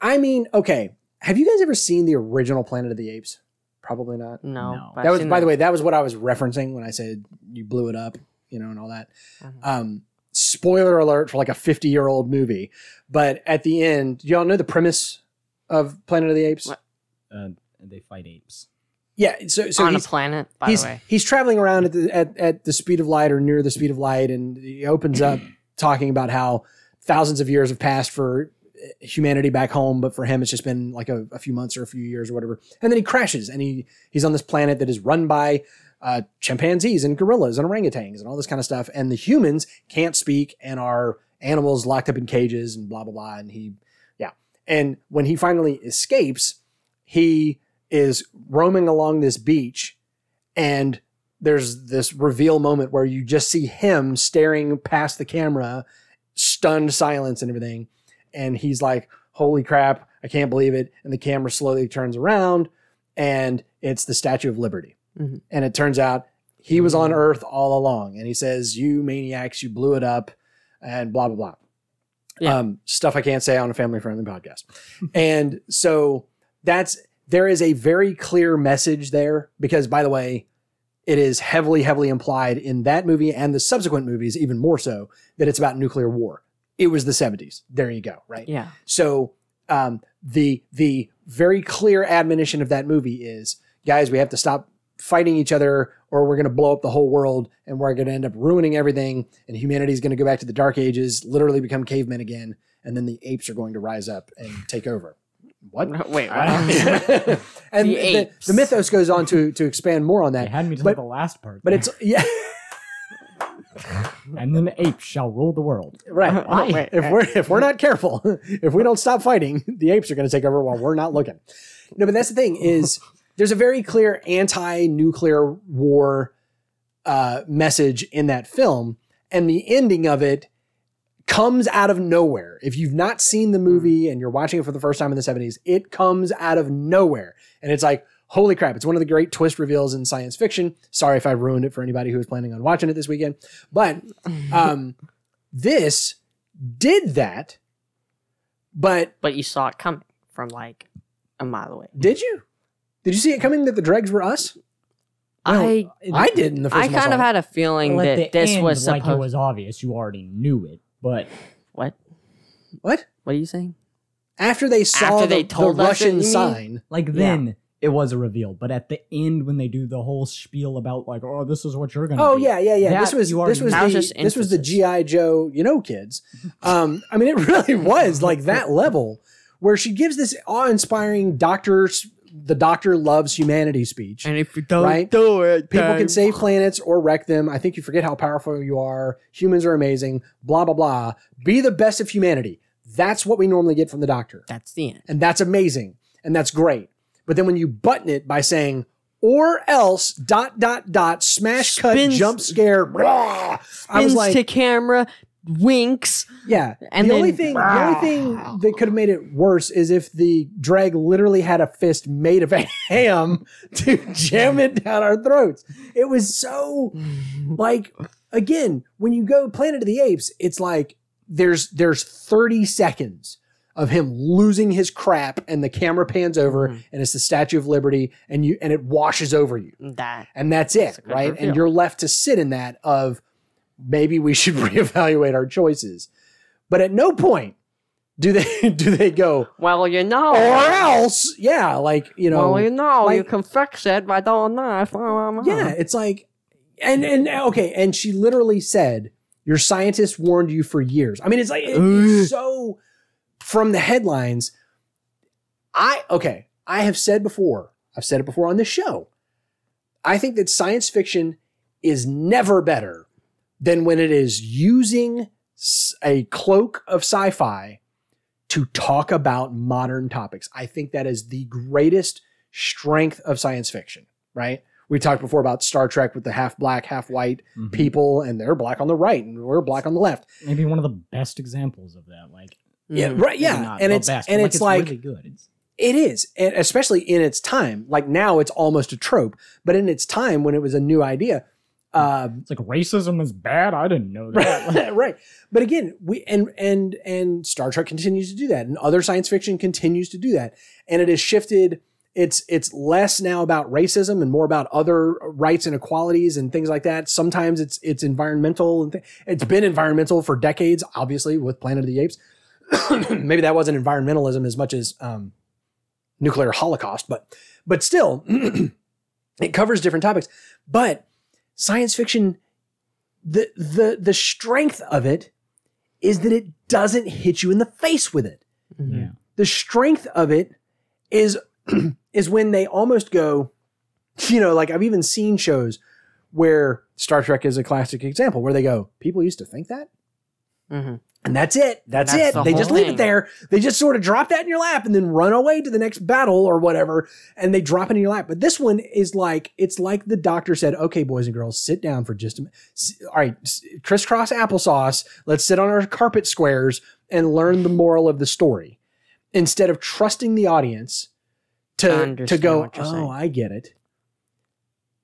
I mean, okay. Have you guys ever seen the original Planet of the Apes? Probably not. No. No. that was seen by the way that was what i was referencing when i said you blew it up you know and all that Mhm. um spoiler alert for like a 50 year old movie but at the end y'all know the premise of planet of the apes What? uh, they fight apes. yeah so so on a he's, planet, by he's, the way. he's traveling around at the at, at the speed of light or near the speed of light and he opens up talking about how thousands of years have passed for humanity back home but for him it's just been like a, a few months or a few years or whatever and then he crashes and he he's on this planet that is run by uh, chimpanzees and gorillas and orangutans and all this kind of stuff. And the humans can't speak and are animals locked up in cages and blah blah blah. And he yeah. And when he finally escapes he is roaming along this beach and there's this reveal moment where you just see him staring past the camera stunned silence and everything. And he's like holy crap i can't believe it. And the camera slowly turns around and it's the statue of liberty Mhm. and it turns out he was on earth all along and he says you maniacs you blew it up and blah blah blah Yeah. um, stuff i can't say on a family friendly podcast and so that's there is a very clear message there because by the way it is heavily heavily implied in that movie and the subsequent movies even more so that it's about nuclear war it was the 70s there you go right Yeah. so um, the the very clear admonition of that movie is, guys, we have to stop fighting each other, or we're going to blow up the whole world, and we're going to end up ruining everything, and humanity is going to go back to the dark ages, literally become cavemen again, and then the apes are going to rise up and take over. What? Wait, what? and The the, apes. the mythos goes on to to expand more on They that, had me to but- the last part, but it's yeah, and then the apes shall rule the world. right. Oh, wait. if we're if we're not careful, if we don't stop fighting, the apes are going to take over while we're not looking. No, but that's the thing is there's a very clear anti-nuclear war uh, message in that film, and the ending of it comes out of nowhere. If you've not seen the movie and you're watching it for the first time in the 70s, it comes out of nowhere, and it's like. Holy crap, it's one of the great twist reveals in science fiction. Sorry if I ruined it for anybody who was planning on watching it this weekend. But um, this did that, but but you saw it coming from like a mile away. did you? Did you see it coming that the dregs were us? I I did in the first I time I kind saw of it. had a feeling Well, at that the this end, was like it was obvious. You already knew it, but what? What? What are you saying? After they saw After the, they told the us it, Russian you mean? sign. like then it was a reveal. But at the end, when they do the whole spiel about like, oh, this is what you're gonna. Oh be, yeah, yeah, yeah. this was you this already was That was the just this was the emphasis. GI Joe, you know, kids. Um, I mean, it really was like that level where she gives this awe-inspiring doctor's the doctor loves humanity speech. And if you don't Right? do it, People then- can save planets or wreck them. I think you forget how powerful you are. Humans are amazing. Blah blah blah. Be the best of humanity. That's what we normally get from the doctor. That's the end. and that's amazing and that's great. But then when you button it by saying or else dot dot dot smash cut jump scare, blah, I was like, to camera, winks. yeah. and the only then- thing, the only thing that could have made it worse is if the dreg literally had a fist made of a ham to jam it down our throats. It was so like again when you go Planet of the Apes, it's like there's there's 30 seconds of him losing his crap and the camera pans over Mhm. and it's the Statue of Liberty and you and it washes over you. That And that's it, That's right? reveal. And you're left to sit in that of maybe we should reevaluate our choices. But at no point do they do they go well, you know, or else, yeah, like you know, well, you know, you can fix it by doing that. yeah, it's like, and and okay, and she literally said, "Your scientists warned you for years." I mean, it's like it- it's so from the headlines. I okay, I have said before, I've said it before on this show. I think that science fiction is never better than when it is using a cloak of sci-fi to talk about modern topics. I think that is the greatest strength of science fiction, right? We talked before about Star Trek with the half black, half white Mhm. people, and they're black on the right and we're black on the left. Maybe one of the best examples of that. Like, Yeah, Mhm. right. Yeah, not and it's best, and but, it's like really good. It's, it is, and especially in its time. Like now, it's almost a trope, but in its time when it was a new idea, um, it's like racism is bad. I didn't know that. right. But again, we and and and Star Trek continues to do that, and other science fiction continues to do that, and it has shifted. It's it's less now about racism and more about other rights and equalities and things like that. Sometimes it's it's environmental and th- it's been environmental for decades, obviously with Planet of the Apes. Maybe that wasn't environmentalism as much as um, nuclear holocaust, but but still, it covers different topics. But science fiction the the the strength of it is that it doesn't hit you in the face with it. Mhm. yeah. The strength of it is is when they almost go, you know, like I've even seen shows where Star Trek is a classic example where they go, people used to think that, Mhm. And that's it. That's, That's it. the They just leave thing. it there. They just sort of drop that in your lap and then run away to the next battle or whatever, and they drop it in your lap. But this one is like it's like the doctor said, "Okay, boys and girls, sit down for just a minute. All right, crisscross applesauce. Let's sit on our carpet squares and learn the moral of the story." Instead of trusting the audience to to go, "Oh, saying." I get it,"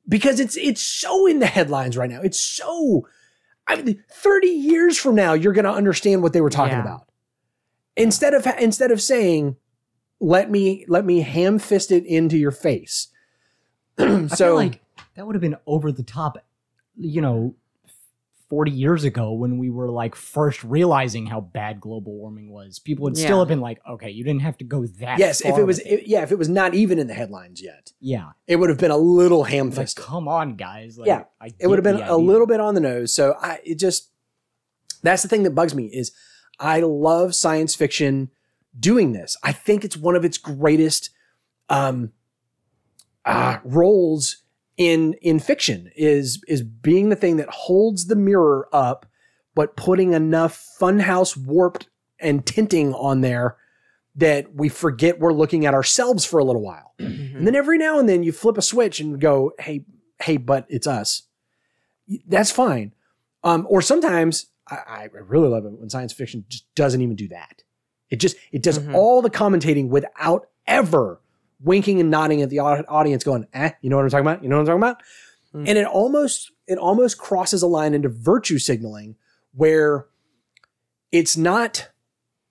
because it's it's so in the headlines right now. It's so. I mean, thirty years from now, you're going to understand what they were talking Yeah. about. Instead of instead of saying, "Let me let me ham fist it into your face." so I feel like that would have been over the top, you know, 40 years ago when we were like first realizing how bad global warming was. People would still have been like, okay, you didn't have to go that yes, if it was it. yeah, if it was not even in the headlines yet, yeah. it would have been a little ham Like, come on, guys. Like, Yeah, I it would have been a little bit on the nose. So I it just that's the thing that bugs me is I love science fiction doing this. I think it's one of its greatest um uh roles in in fiction is is being the thing that holds the mirror up but putting enough funhouse warped and tinting on there that we forget we're looking at ourselves for a little while. Mhm. And then every now and then you flip a switch and go, hey, hey, but it's us. That's fine. Um, or sometimes I, I really love it when science fiction just doesn't even do that. It just it does Mhm. all the commentating without ever winking and nodding at the audience, going, "Eh, you know what I'm talking about? You know what I'm talking about?" Mm. And it almost it almost crosses a line into virtue signaling where it's not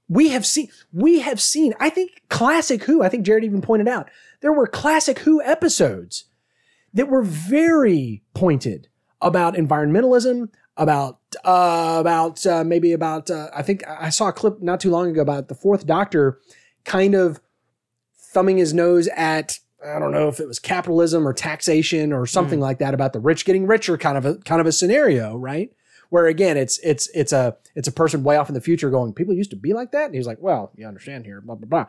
we have seen we have seen i think classic who i think jared even pointed out there were classic who episodes that were very pointed about environmentalism about uh, about uh, maybe about uh, i think i saw a clip not too long ago about the fourth doctor kind of thumbing his nose at i don't know if it was capitalism or taxation or something mm. like that about the rich getting richer kind of a kind of a scenario right? Where again it's it's it's a it's a person way off in the future going people used to be like that? And he's like well you understand here blah blah blah.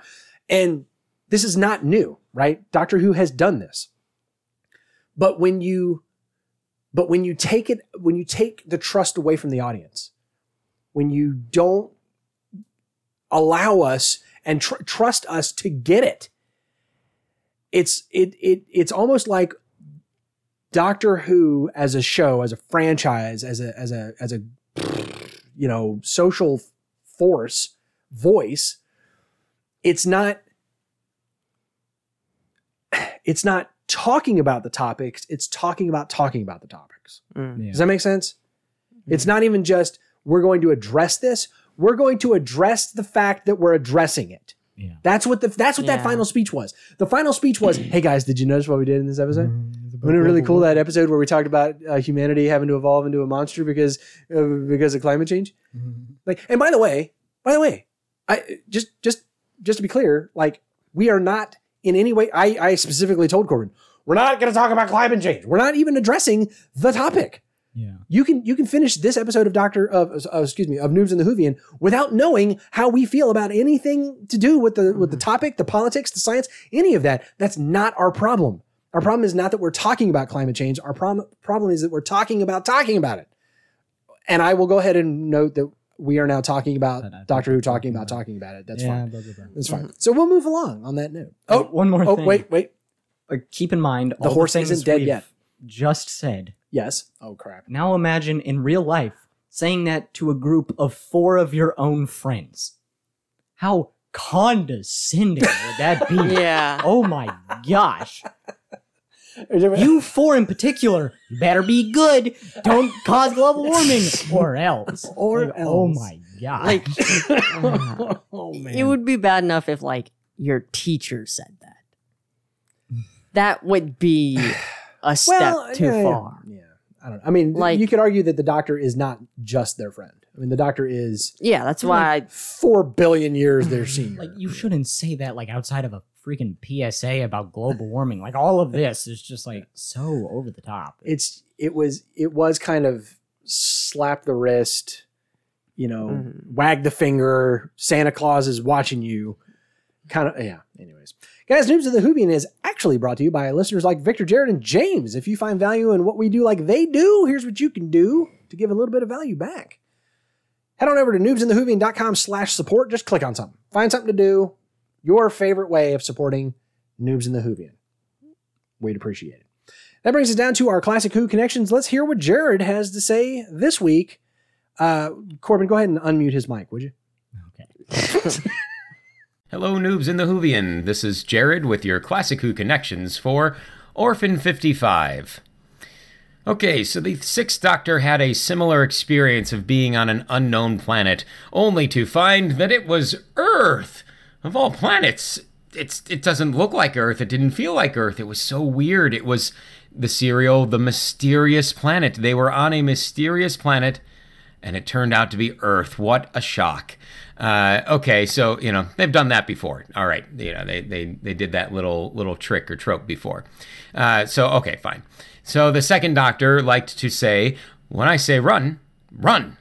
And this is not new right? Doctor who has done this. But when you but when you take it when you take the trust away from the audience when you don't allow us and tr- trust us to get it it's it it it's almost like Doctor Who as a show, as a franchise, as a as a as a you know social force voice. It's not. It's not talking about the topics. It's talking about talking about the topics. Mm. Yeah. Does that make sense? It's not even just we're going to address this. we're going to address the fact that we're addressing it. Yeah. That's what the that's what that final speech was. The final speech was, "Hey guys, did you notice what we did in this episode? Wasn't it really cool that episode where we talked about uh, humanity having to evolve into a monster because uh, because of climate change? Like, and by the way, by the way, I just just just to be clear, like we are not in any way. I I specifically told Corbin, we're not going to talk about climate change. We're not even addressing the topic. Yeah. You can you can finish this episode of Doctor of uh, excuse me of Noobs and the Whovian without knowing how we feel about anything to do with the with the topic, the politics, the science, any of that. That's not our problem. Our problem is not that we're talking about climate change. Our problem problem is that we're talking about talking about it. And I will go ahead and note that we are now talking about That I think Doctor Who talking talking about about. talking about it. That's yeah, fine. blah, blah, blah. That's fine. So we'll move along on that note. Oh, one more thing. oh thing. wait, wait. Uh, keep in mind, The all horse things isn't dead yet. Just said. Yes. Oh crap. Now imagine in real life saying that to a group of four of your own friends. How condescending would that be? Yeah. Oh my gosh. You four in particular, better be good. Don't cause global warming or else. Or Like, Oh my god. Like oh man. it would be bad enough if like your teacher said that. That would be a step too yeah, yeah. far. Yeah, I don't know. I mean, Like- you could argue that the doctor is not just their friend. I mean, the doctor is Yeah, that's why I, four billion years their senior. like you shouldn't say that like outside of a freaking PSA about global warming. Like all of this is just like so over the top. it's it was it was kind of slap the wrist, you know, Mhm. wag the finger. Santa Claus is watching you. Kind of yeah. Anyways, guys, Noobs of the Whovian is actually brought to you by listeners like Victor, Jared, and James. If you find value in what we do, like they do, here's what you can do to give a little bit of value back. Head on over to noobsinthewhovian.com slash support. Just click on something. Find something to do. Your favorite way of supporting Noobs in the Whovian. We'd appreciate it. That brings us down to our classic Who connections. Let's hear what Jared has to say this week. Uh, Corbin, go ahead and unmute his mic, would you? Okay. Hello, noobs in the Whovian. This is Jared with your Classic Who connections for Orphan 55. Okay, so the Sixth Doctor had a similar experience of being on an unknown planet, only to find that it was Earth. Of all planets, it's it doesn't look like Earth. It didn't feel like Earth. It was so weird. It was the serial, the mysterious planet. They were on a mysterious planet and it turned out to be Earth. What a shock! Uh, okay, so you know they've done that before. All right, you know they they they did that little little trick or trope before. Uh, so okay, fine. So the second Doctor liked to say, "When I say run, run."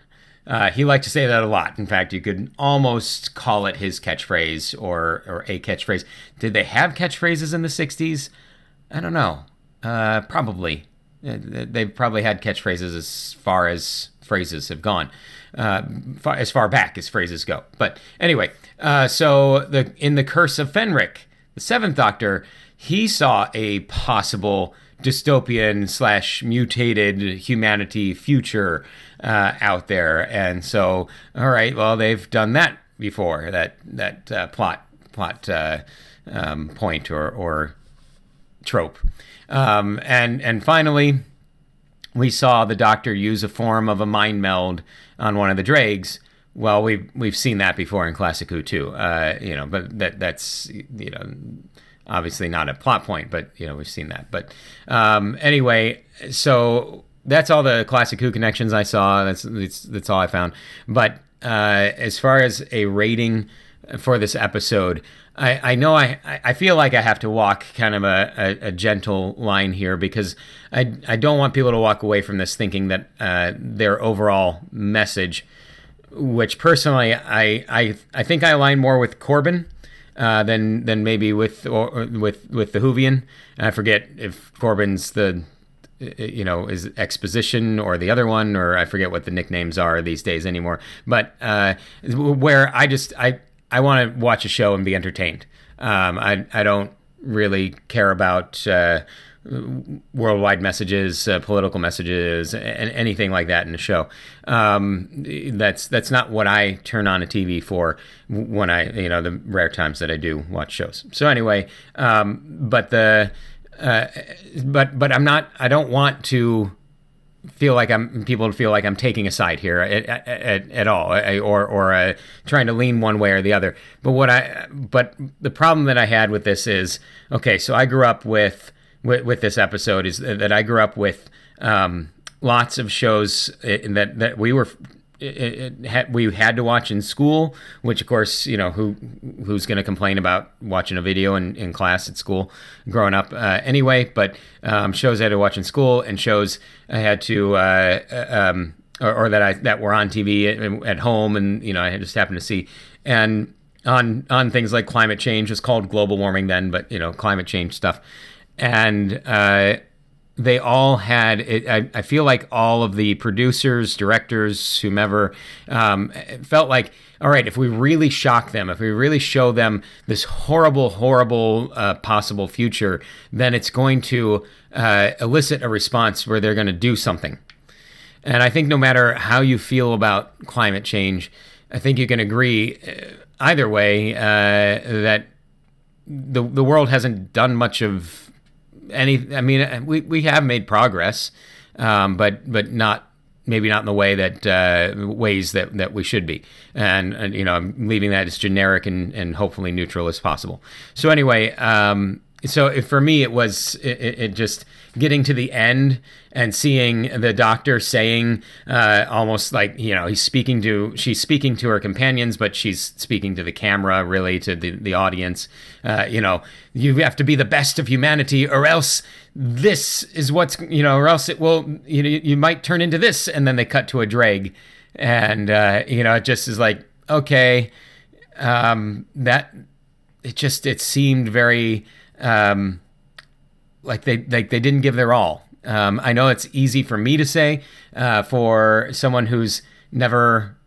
Uh, he liked to say that a lot. In fact, you could almost call it his catchphrase or or a catchphrase. Did they have catchphrases in the '60s? I don't know. Uh, probably. Uh, They've probably had catchphrases as far as phrases have gone, uh, far, as far back as phrases go. But anyway, uh, so the in the Curse of Fenric, the Seventh Doctor, he saw a possible dystopian slash mutated humanity future uh, out there, and so all right, well they've done that before. That that uh, plot plot uh, um, point or or trope. Um, and and finally, we saw the Doctor use a form of a mind meld on one of the dregs. Well, we've we've seen that before in Classic Who too. Uh, you know, but that that's you know obviously not a plot point, but you know we've seen that. But um, anyway, so that's all the Classic Who connections I saw. That's that's, that's all I found. But uh, as far as a rating for this episode, I, I know I, I feel like I have to walk kind of a, a, a gentle line here because I, I don't want people to walk away from this thinking that uh, their overall message, which personally I, I I think I align more with Corbin uh, than than maybe with or, with with the Whovian. I forget if Corbin's the you know is exposition or the other one or I forget what the nicknames are these days anymore. But uh, where I just I I want to watch a show and be entertained. Um, I I don't really care about. Uh, worldwide messages, uh, political messages, and anything like that in the show. Um, that's that's not what I turn on a TV for when I, you know, the rare times that I do watch shows. So anyway, um, but the, uh, but but I'm not. I don't want to feel like I'm people feel like I'm taking a side here at, at, at all, or or uh, trying to lean one way or the other. But what I but the problem that I had with this is okay. So I grew up with with, with this episode is that I grew up with um, lots of shows uh, that that we were it, it we had to watch in school, which of course, you know, who who's going to complain about watching a video in, in class at school growing up uh, anyway? But um, shows I had to watch in school and shows I had to, uh, uh um, or, or, that I that were on TV at, at, home, and you know, I just happened to see and on on things like climate change. It's called global warming then, but you know, climate change stuff, and uh, they all had it, I, I, feel like all of the producers directors whomever um, felt like all right if we really shock them if we really show them this horrible horrible uh, possible future then it's going to uh, elicit a response where they're going to do something. And i think no matter how you feel about climate change i think you can agree uh, either way uh, that the, the world hasn't done much of any. I mean, we we have made progress, um, but but not maybe not in the way that uh, ways that, that we should be. And, and, you know, I'm leaving that as generic and, and hopefully neutral as possible. So anyway, um, so for me, it was it, it, just getting to the end and seeing the doctor saying uh, almost like you know he's speaking to she's speaking to her companions, but she's speaking to the camera, really to the the audience. Uh, you know, you have to be the best of humanity, or else this is what's you know, or else it will you know you might turn into this, and then they cut to a dreg, and uh, you know it just is like okay, um, that it just it seemed very um, like they like they didn't give their all. Um, I know it's easy for me to say uh, for someone who's never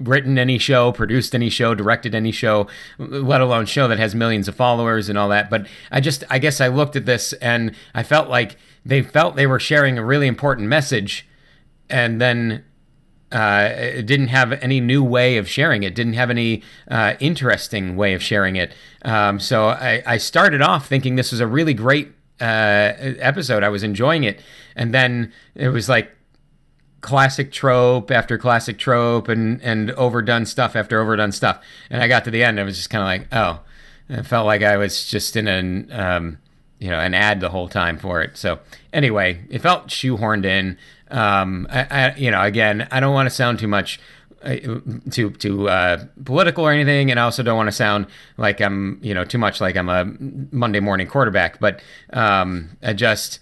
written any show, produced any show, directed any show, let alone show that has millions of followers and all that. But I just, I guess I looked at this and I felt like they felt they were sharing a really important message. And then uh, it didn't have any new way of sharing it, didn't have any uh, interesting way of sharing it. Um, so I, I, started off thinking this was a really great uh, episode. I was enjoying it. And then it was like classic trope after classic trope and, and overdone stuff after overdone stuff. And I got to the end, I was just kind of like, oh, it felt like I was just in an. Um, you know, an ad the whole time for it. So anyway, it felt shoehorned in. Um, I, I, you know, again, I don't want to sound too much uh, too too uh, political or anything, and I also don't want to sound like I'm you know too much like I'm a Monday morning quarterback. But um, I just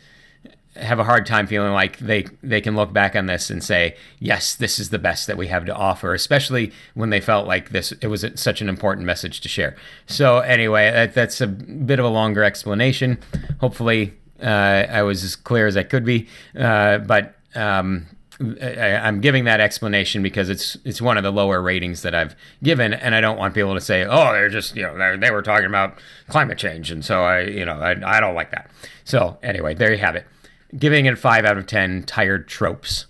have a hard time feeling like they they can look back on this and say yes this is the best that we have to offer especially when they felt like this it was such an important message to share so anyway that, that's a bit of a longer explanation hopefully uh, i was as clear as i could be uh, but um, I, I'm giving that explanation because it's it's one of the lower ratings that I've given, and I don't want people to say, "Oh, they're just you know they were talking about climate change," and so I you know I, I don't like that. So anyway, there you have it. Giving it five out of ten. Tired tropes,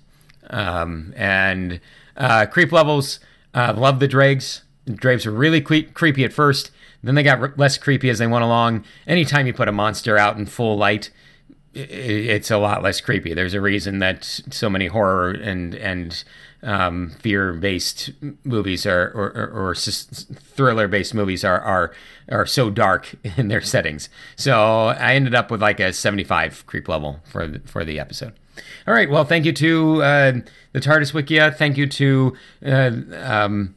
um, and uh, creep levels. Uh, love the dregs. The are really cre- creepy at first. Then they got less creepy as they went along. Anytime you put a monster out in full light, it's a lot less creepy. There's a reason that so many horror and and um, fear based movies are or, or, or thriller based movies are are are so dark in their settings. So I ended up with like a 75 creep level for the, for the episode. All right. Well, thank you to uh, the TARDIS Wikia. Thank you to uh, um,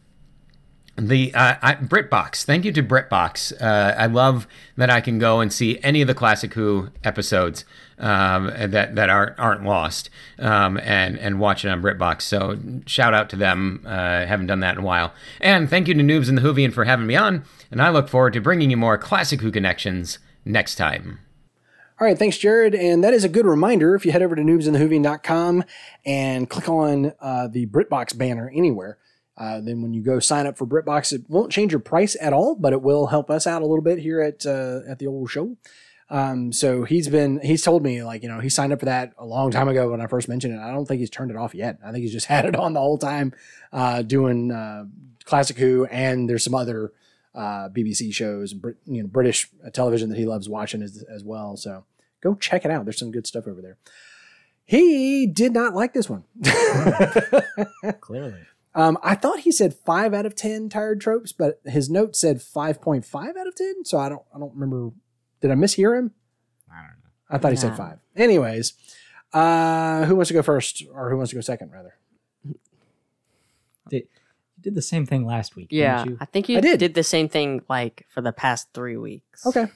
the uh, I, BritBox. Thank you to BritBox. Uh, I love that I can go and see any of the Classic Who episodes um, that that aren't aren't lost um, and and watch it on BritBox. So shout out to them. Uh, haven't done that in a while. And thank you to Noobs and the Whovian for having me on. And I look forward to bringing you more classic Who connections next time. All right, thanks, Jared. And that is a good reminder. If you head over to noobsandthewhovian.com and click on uh, the BritBox banner anywhere, uh, then when you go sign up for BritBox, it won't change your price at all, but it will help us out a little bit here at uh, at the old show. Um, so he's been, he's told me like, you know, he signed up for that a long time ago when I first mentioned it. I don't think he's turned it off yet. I think he's just had it on the whole time, uh, doing, uh, classic Who and there's some other, uh, BBC shows, you know, British television that he loves watching as, as well. So go check it out. There's some good stuff over there. He did not like this one. Clearly. um, I thought he said five out of ten tired tropes, but his note said five point five out of ten. So I don't I don't remember. Did I mishear him? I don't know. I thought he said Nah. five. Anyways, uh, who wants to go first, or who wants to go second, rather? Did, you did the same thing last week, Yeah, didn't you? I think you I did. did. the same thing like for the past three weeks. Okay,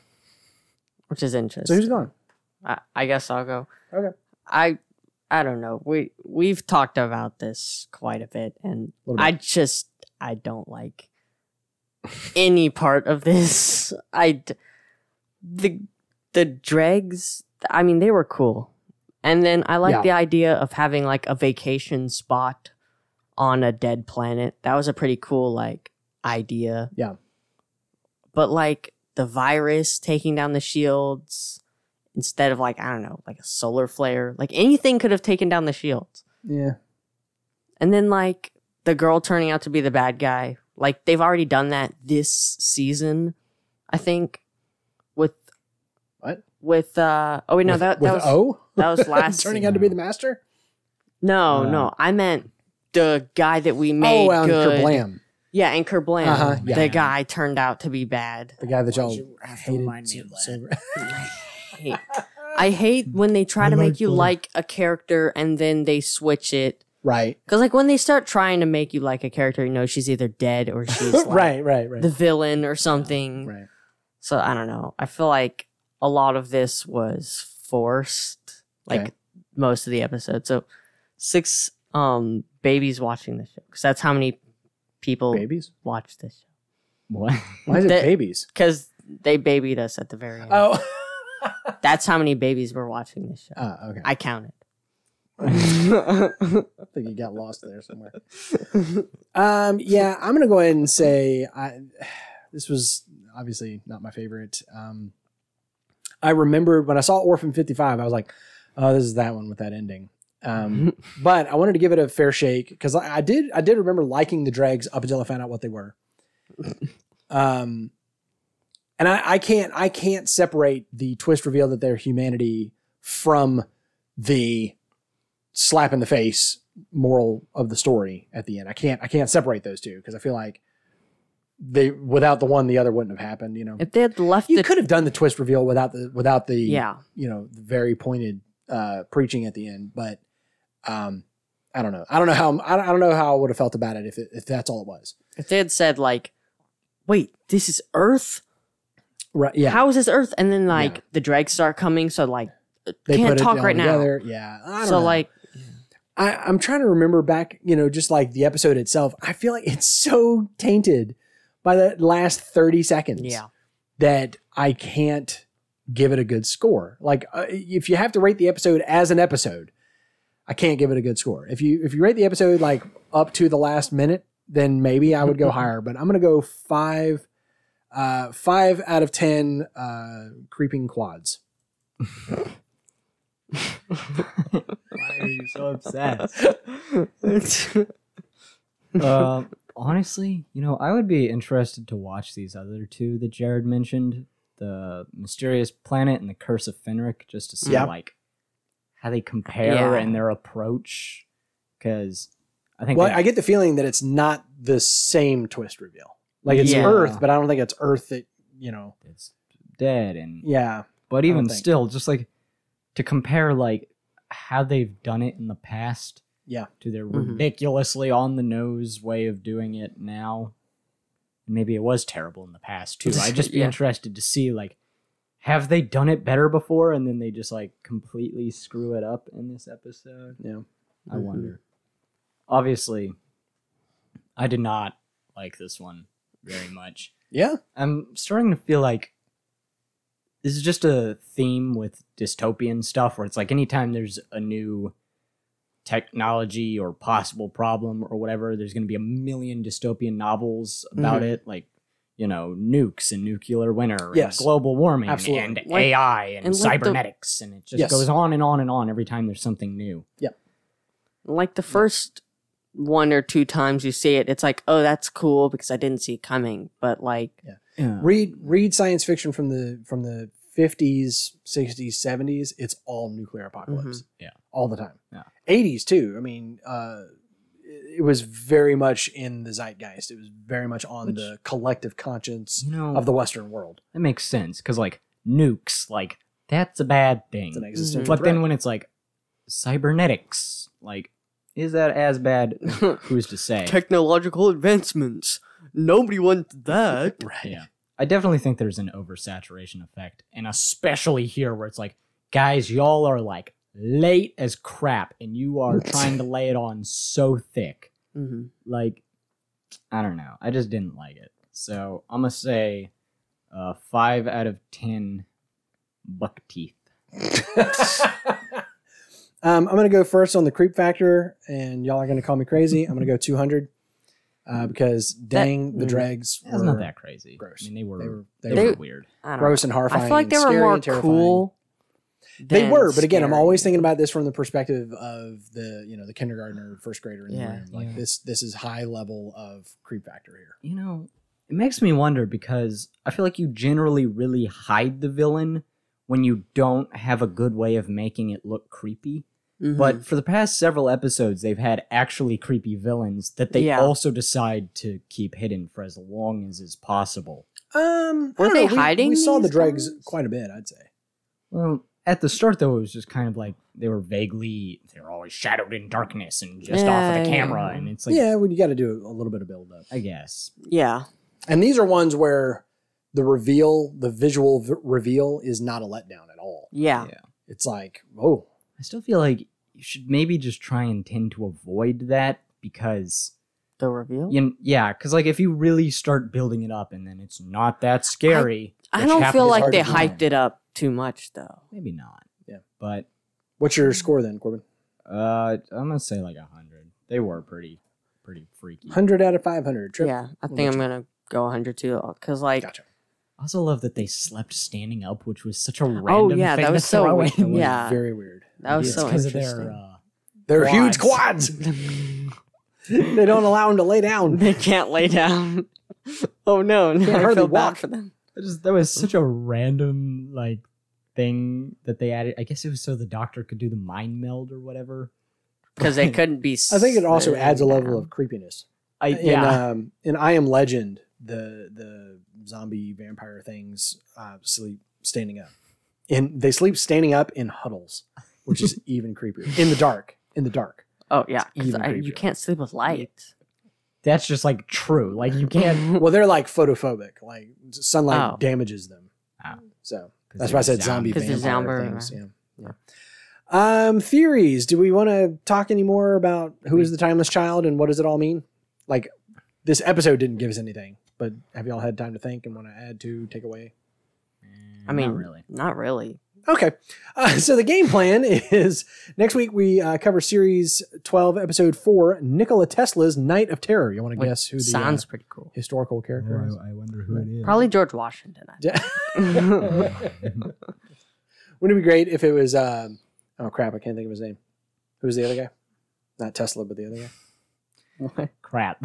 which is interesting. so interesting. who's going? I, I guess I'll go. Okay. I I don't know. We we've talked about this quite a bit, and Little bit. I just I don't like any part of this. I d- the the dregs. I mean, they were cool, and then I like Yeah. the idea of having like a vacation spot on a dead planet. That was a pretty cool like idea. Yeah. But like the virus taking down the shields instead of like I don't know, like a solar flare, like anything could have taken down the shields. Yeah, And then like the girl turning out to be the bad guy. Like they've already done that this season, I think. With uh oh wait no with, that with that was O that was last turning out to be the master. No, Uh, no. I meant the guy that we made oh, and good. Kerblam, Yeah, and Kerblam. Uh-huh, yeah. The guy turned out to be bad. the guy that y'all you hated. remind me so- of hate- I hate when they try to make you like a character and then they switch it. right, Because like when they start trying to make you like a character, you know she's either dead or she's like right, right, right, the villain or something. right. So I don't know. I feel like a lot of this was forced, like Okay. most of the episodes. So six um babies watching this show because that's how many people Babies? watch this show What? Why is it babies? because they babied us at the very end. Oh, That's how many babies were watching this show. Ah, okay. I counted. I think you got lost there somewhere. um, yeah, I'm gonna go ahead and say I. This was obviously not my favorite. Um, I remember when I saw Orphan 55, I was like, "Oh, this is that one with that ending." Um, but I wanted to give it a fair shake because I, I did. I did remember liking the dregs up until I found out what they were. Um, and I, I can't. I can't separate the twist reveal that they're humanity from the slap in the face moral of the story at the end. I can't I can't separate those two because I feel like they without the one the other wouldn't have happened, you know. if they had left You it, could have done the twist reveal without the without the yeah. you know, the very pointed uh preaching at the end, but um I don't know. I don't know how I don't, I don't know how I would have felt about it if it, if that's all it was. If they had said like, "Wait, this is Earth? Right yeah. How is this Earth?" and then like Yeah. the dregs start coming, so like they can't talk right now. Yeah. I don't So know. like, I, I'm trying to remember back, you know, just like the episode itself. I feel like it's so tainted by that last 30 seconds yeah, that I can't give it a good score. Like uh, if you have to rate the episode as an episode, I can't give it a good score. If you if you rate the episode like up to the last minute, then maybe I would go higher. But I'm gonna go five, uh, five out of ten uh, creeping quads. Why are you so obsessed? uh, honestly, you know, I would be interested to watch these other two that Jared mentioned, the Mysterious Planet and the Curse of Fenric, just to see Yeah. like how they compare Yeah. and their approach. Because I think Well, they- I get the feeling that it's not the same twist reveal. Like it's Yeah. Earth, but I don't think it's Earth that you know. it's dead and Yeah, But don't even think. still, just like to compare like how they've done it in the past Yeah. to their Mhm. ridiculously on the nose way of doing it now. Maybe it was terrible in the past too. I'd just be Yeah. interested to see like have they done it better before and then they just like completely screw it up in this episode? yeah. I Mhm. wonder. Obviously, I did not like this one very much. Yeah. I'm starting to feel like this is just a theme with dystopian stuff where it's like anytime there's a new technology or possible problem or whatever, there's going to be a million dystopian novels about Mhm. it, like you know nukes and nuclear winter, Yes. and global warming, Absolutely. and Like- AI and, and like the- cybernetics, and it just Yes. goes on and on and on every time there's something new. Yeah. Like the first one or two times you see it, it's like, oh, that's cool because I didn't see it coming. But like, Yeah. Read read science fiction from the from the 50s, 60s, 70s, it's all nuclear apocalypse. Yeah. All the time. Yeah. 80s too. I mean, uh, it it was very much in the zeitgeist. It was very much on Which- the collective conscience You know, of the Western world. that makes sense because like nukes, like that's a bad thing. It's an existential But then when it's like cybernetics, like is that as bad? Who's to say? Technological advancements. Nobody wants that. right. Yeah. I definitely think there's an oversaturation effect, and especially here where it's like, guys, y'all are like late as crap, and you are trying to lay it on so thick. hmm Like, I don't know. I just didn't like it. So I'm gonna say, uh, five out of ten buck teeth. um, I'm going to go first on the creep factor, and y'all are going to call me crazy. I'm going to go 200 uh, because dang, the mm, dregs That's were not that crazy. gross. I mean, they were They were they, they, They- were were weird. I don't gross know. and horrifying. I feel like they were scary more and terrifying. cool. They than were, but again, I'm scary. always thinking about this from the perspective of the you know the kindergartner, first grader in Yeah. the room. Like Yeah. this, this is high level of creep factor here. You know, it makes me wonder because I feel like you generally really hide the villain when you don't have a good way of making it look creepy. Mhm. But for the past several episodes, they've had actually creepy villains that they Yeah. also decide to keep hidden for as long as is possible. Um, Were they know, we- hiding We, saw the these dregs guys? quite a bit, I'd say. Well, at the start, though, it was just kind of like they were vaguely, they were always shadowed in darkness and just off of the camera. yeah. And it's like, yeah, well, you got to do a little bit of build up. I guess. yeah, And these are ones where the reveal, the visual v- reveal, is not a letdown at all. yeah, Yeah. It's like, oh, I still feel like you should maybe just try and tend to avoid that because the reveal. You, yeah, because like if you really start building it up and then it's not that scary, I which don't feel like they hyped it up too much though. maybe not. Yeah. but what's your score then, Corbin? uh, I'm gonna say like a hundred. They were pretty, pretty freaky. 100 out of 500. Yeah, I think I'm gonna go 100 too, because like, Gotcha. I also love that they slept standing up, which was such a random. oh yeah, thing that was so weird. in. That was Yeah, Very weird. That was It's so 'cause of interesting. their. Uh, They're huge Quads. quads. they don't allow them to lay down. they can't lay down. oh no, Can't now I hardly feel walk. bad for them. it just that was such a random like thing that they added. I guess it was so the doctor could do the mind meld or whatever. Because they couldn't be. I think it also sitting adds a level down. of creepiness. I in, yeah. um, in I Am Legend, the the zombie vampire things uh, sleep standing up, and they sleep standing up in huddles, which is even creepier in the dark. In the dark, Oh yeah, 'cause even I- you creepier. can't sleep with light. That's just like true. Like you can't. well, they're like photophobic. Like sunlight Oh. damages them. Oh. So 'Cause that's why I said zombie Because vampire they're things. zombie- Yeah. yeah. Um, theories. Do we want to talk any more about who is the timeless child and what does it all mean? Like, this episode didn't give us anything, but have y'all had time to think and want to add to, take away? I mean, not really. Not really. Okay. Uh, so the game plan is next week we uh, cover series 12, episode 4, Nikola Tesla's Night of Terror. You want to guess who the sounds uh, pretty cool. historical character is? I wonder who it is. Probably George Washington. I think. Wouldn't it be great if it was, um, oh crap, I can't think of his name. Who's the other guy? Not Tesla, but the other guy. Crap.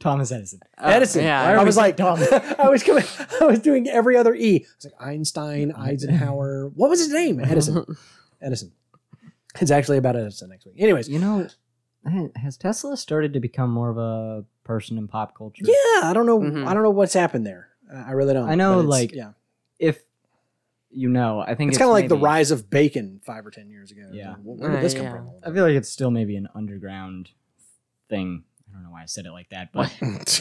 Thomas Edison. Oh, Edison. Yeah. I was like, dumb? I was coming, I was doing every other E. I was like Einstein, Eisenhower. What was his name? Edison. Edison. It's actually about Edison next week. Anyways, You know, has Tesla started to become more of a person in pop culture? yeah, I don't know. Mhm. I don't know what's happened there. Uh, I really don't. I know, like, yeah, If you know, I think it's it's, kind of like the rise of bacon five or ten years ago. Yeah. Where where did Uh, this come yeah. from? I feel like it's still maybe an underground thing. I don't know why I said it like that, but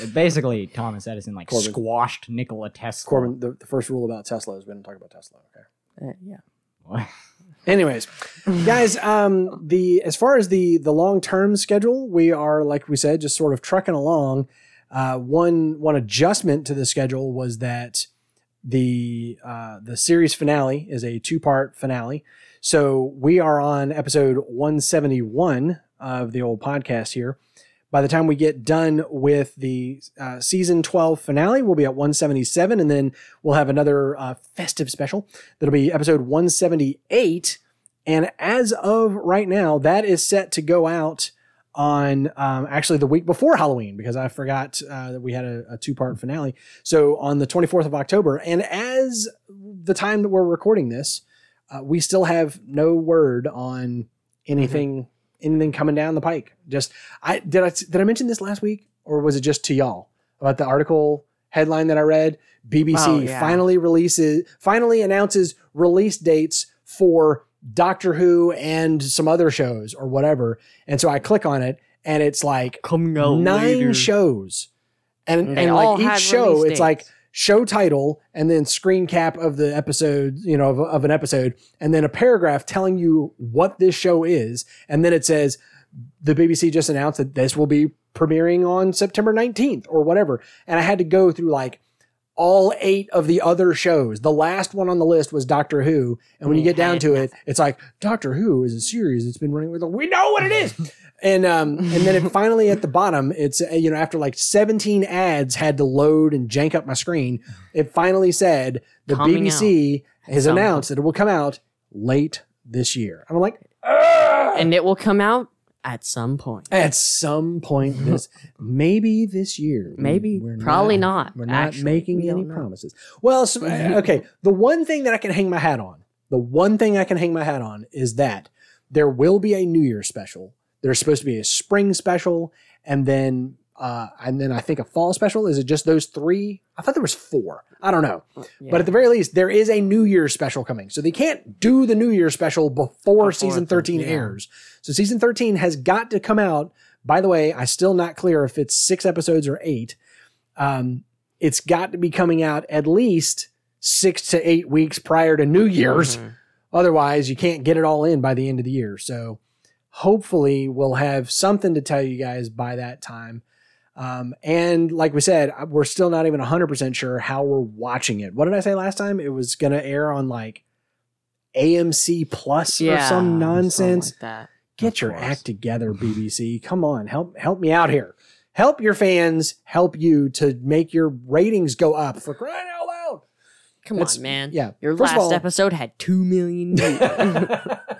basically Thomas Edison like Corbin. squashed Nikola Tesla. Corbin, the, the first rule about Tesla is we don't talk about Tesla. Okay. Uh, yeah. What? Anyways, guys, um, the as far as the the long term schedule, we are like we said, just sort of trucking along. Uh, one one adjustment to the schedule was that the uh, the series finale is a two part finale. So we are on episode 171 of the old podcast here. By the time we get done with the uh, season 12 finale, we'll be at 177, and then we'll have another uh, festive special that'll be episode 178. And as of right now, that is set to go out on um, actually the week before Halloween because I forgot uh, that we had a, a two part finale. So on the 24th of October. And as the time that we're recording this, uh, we still have no word on anything anything coming down the pike. Just I did I did I mention this last week or was it just to y'all about the article headline that I read? BBC Oh, yeah. finally releases finally announces release dates for Doctor Who and some other shows or whatever. And so I click on it and it's like nine shows. And, They and like each show, it's like dates. Show title and then screen cap of the episode, you know, of, of an episode, and then a paragraph telling you what this show is. And then it says the BBC just announced that this will be premiering on September 19th or whatever. And I had to go through like all eight of the other shows. The last one on the list was Doctor Who. And when you get down to it, it's like Doctor Who is a series that's been running with, we know what it is. And um, and then it finally at the bottom, it's uh, you know after like 17 ads had to load and jank up my screen, it finally said the Coming BBC has some announced that it will come out late this year. I'm like, and it will come out at some point. at some point this maybe this year. Maybe, We're probably not. We're not Actually, making we any promises. Well, so, uh, okay. The one thing that I can hang my hat on, the one thing I can hang my hat on is that there will be a New Year special. There's supposed to be a spring special, and then uh, and then I think a fall special. Is it just those three? I thought there was four. I don't know. But at the very least, there is a New Year special coming. So they can't do the New Year special before, season 13 yeah. airs. So season 13 has got to come out. By the way, I still not clear if it's six episodes or eight. Um, it's got to be coming out at least six to eight weeks prior to New Year's. Mhm. Otherwise, you can't get it all in by the end of the year. So hopefully, we'll have something to tell you guys by that time. Um, and like we said, we're still not even 100% sure how we're watching it. What did I say last time? It was going to air on like AMC Plus or some nonsense. like that. Get Of your course. act together, BBC. Come on, help help me out here. Help your fans help you to make your ratings go up for crying out loud. Come That's- on, man. yeah. Your First last all- episode had two million views.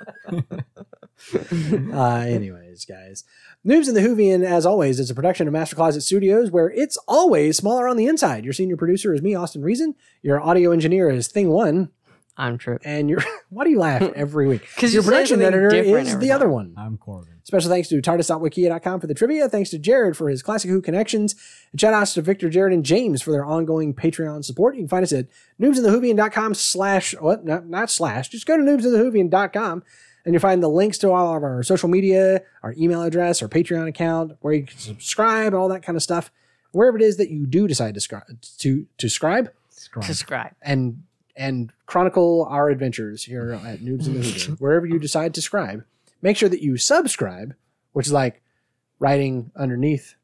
uh, anyways, guys. Noobs in the Whovian, as always, is a production of Master Closet Studios where it's always smaller on the inside. Your senior producer is me, Austin Reason. Your audio engineer is Thing One. I'm Trip. And your why do you laugh every week? Because your production editor is every the other one. I'm Corbin. Special thanks to TARDIS.wikia.com for the trivia. Thanks to Jared for his Classic Who connections. And shout outs to Victor, Jared, and James for their ongoing Patreon support. You can find us at noobsinthewhovian.com slash, what? Not, not slash. Just go to noobsinthewhovian.com and you'll find the links to all of our social media, our email address, our Patreon account, where you can subscribe, all that kind of stuff. Wherever it is that you do decide to, scri- to, to subscribe Subscribe. Subscribe. and and chronicle our adventures here at Noobs in the Hoodoo. Wherever you decide to scribe, make sure that you subscribe, which is like writing underneath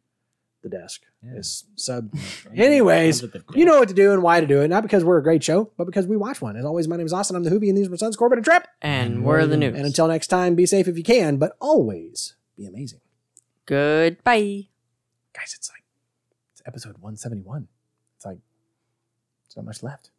the desk. Yeah. Is sub. Anyways, you know what to do and why to do it. Not because we're a great show, but because we watch one. As always, my name is Austin. I'm the Hoobie, and these are my sons, Corbin and Trip. And we're the noobs. And until next time, be safe if you can, but always be amazing. Goodbye. Guys, it's like it's episode 171. It's like it's not much left.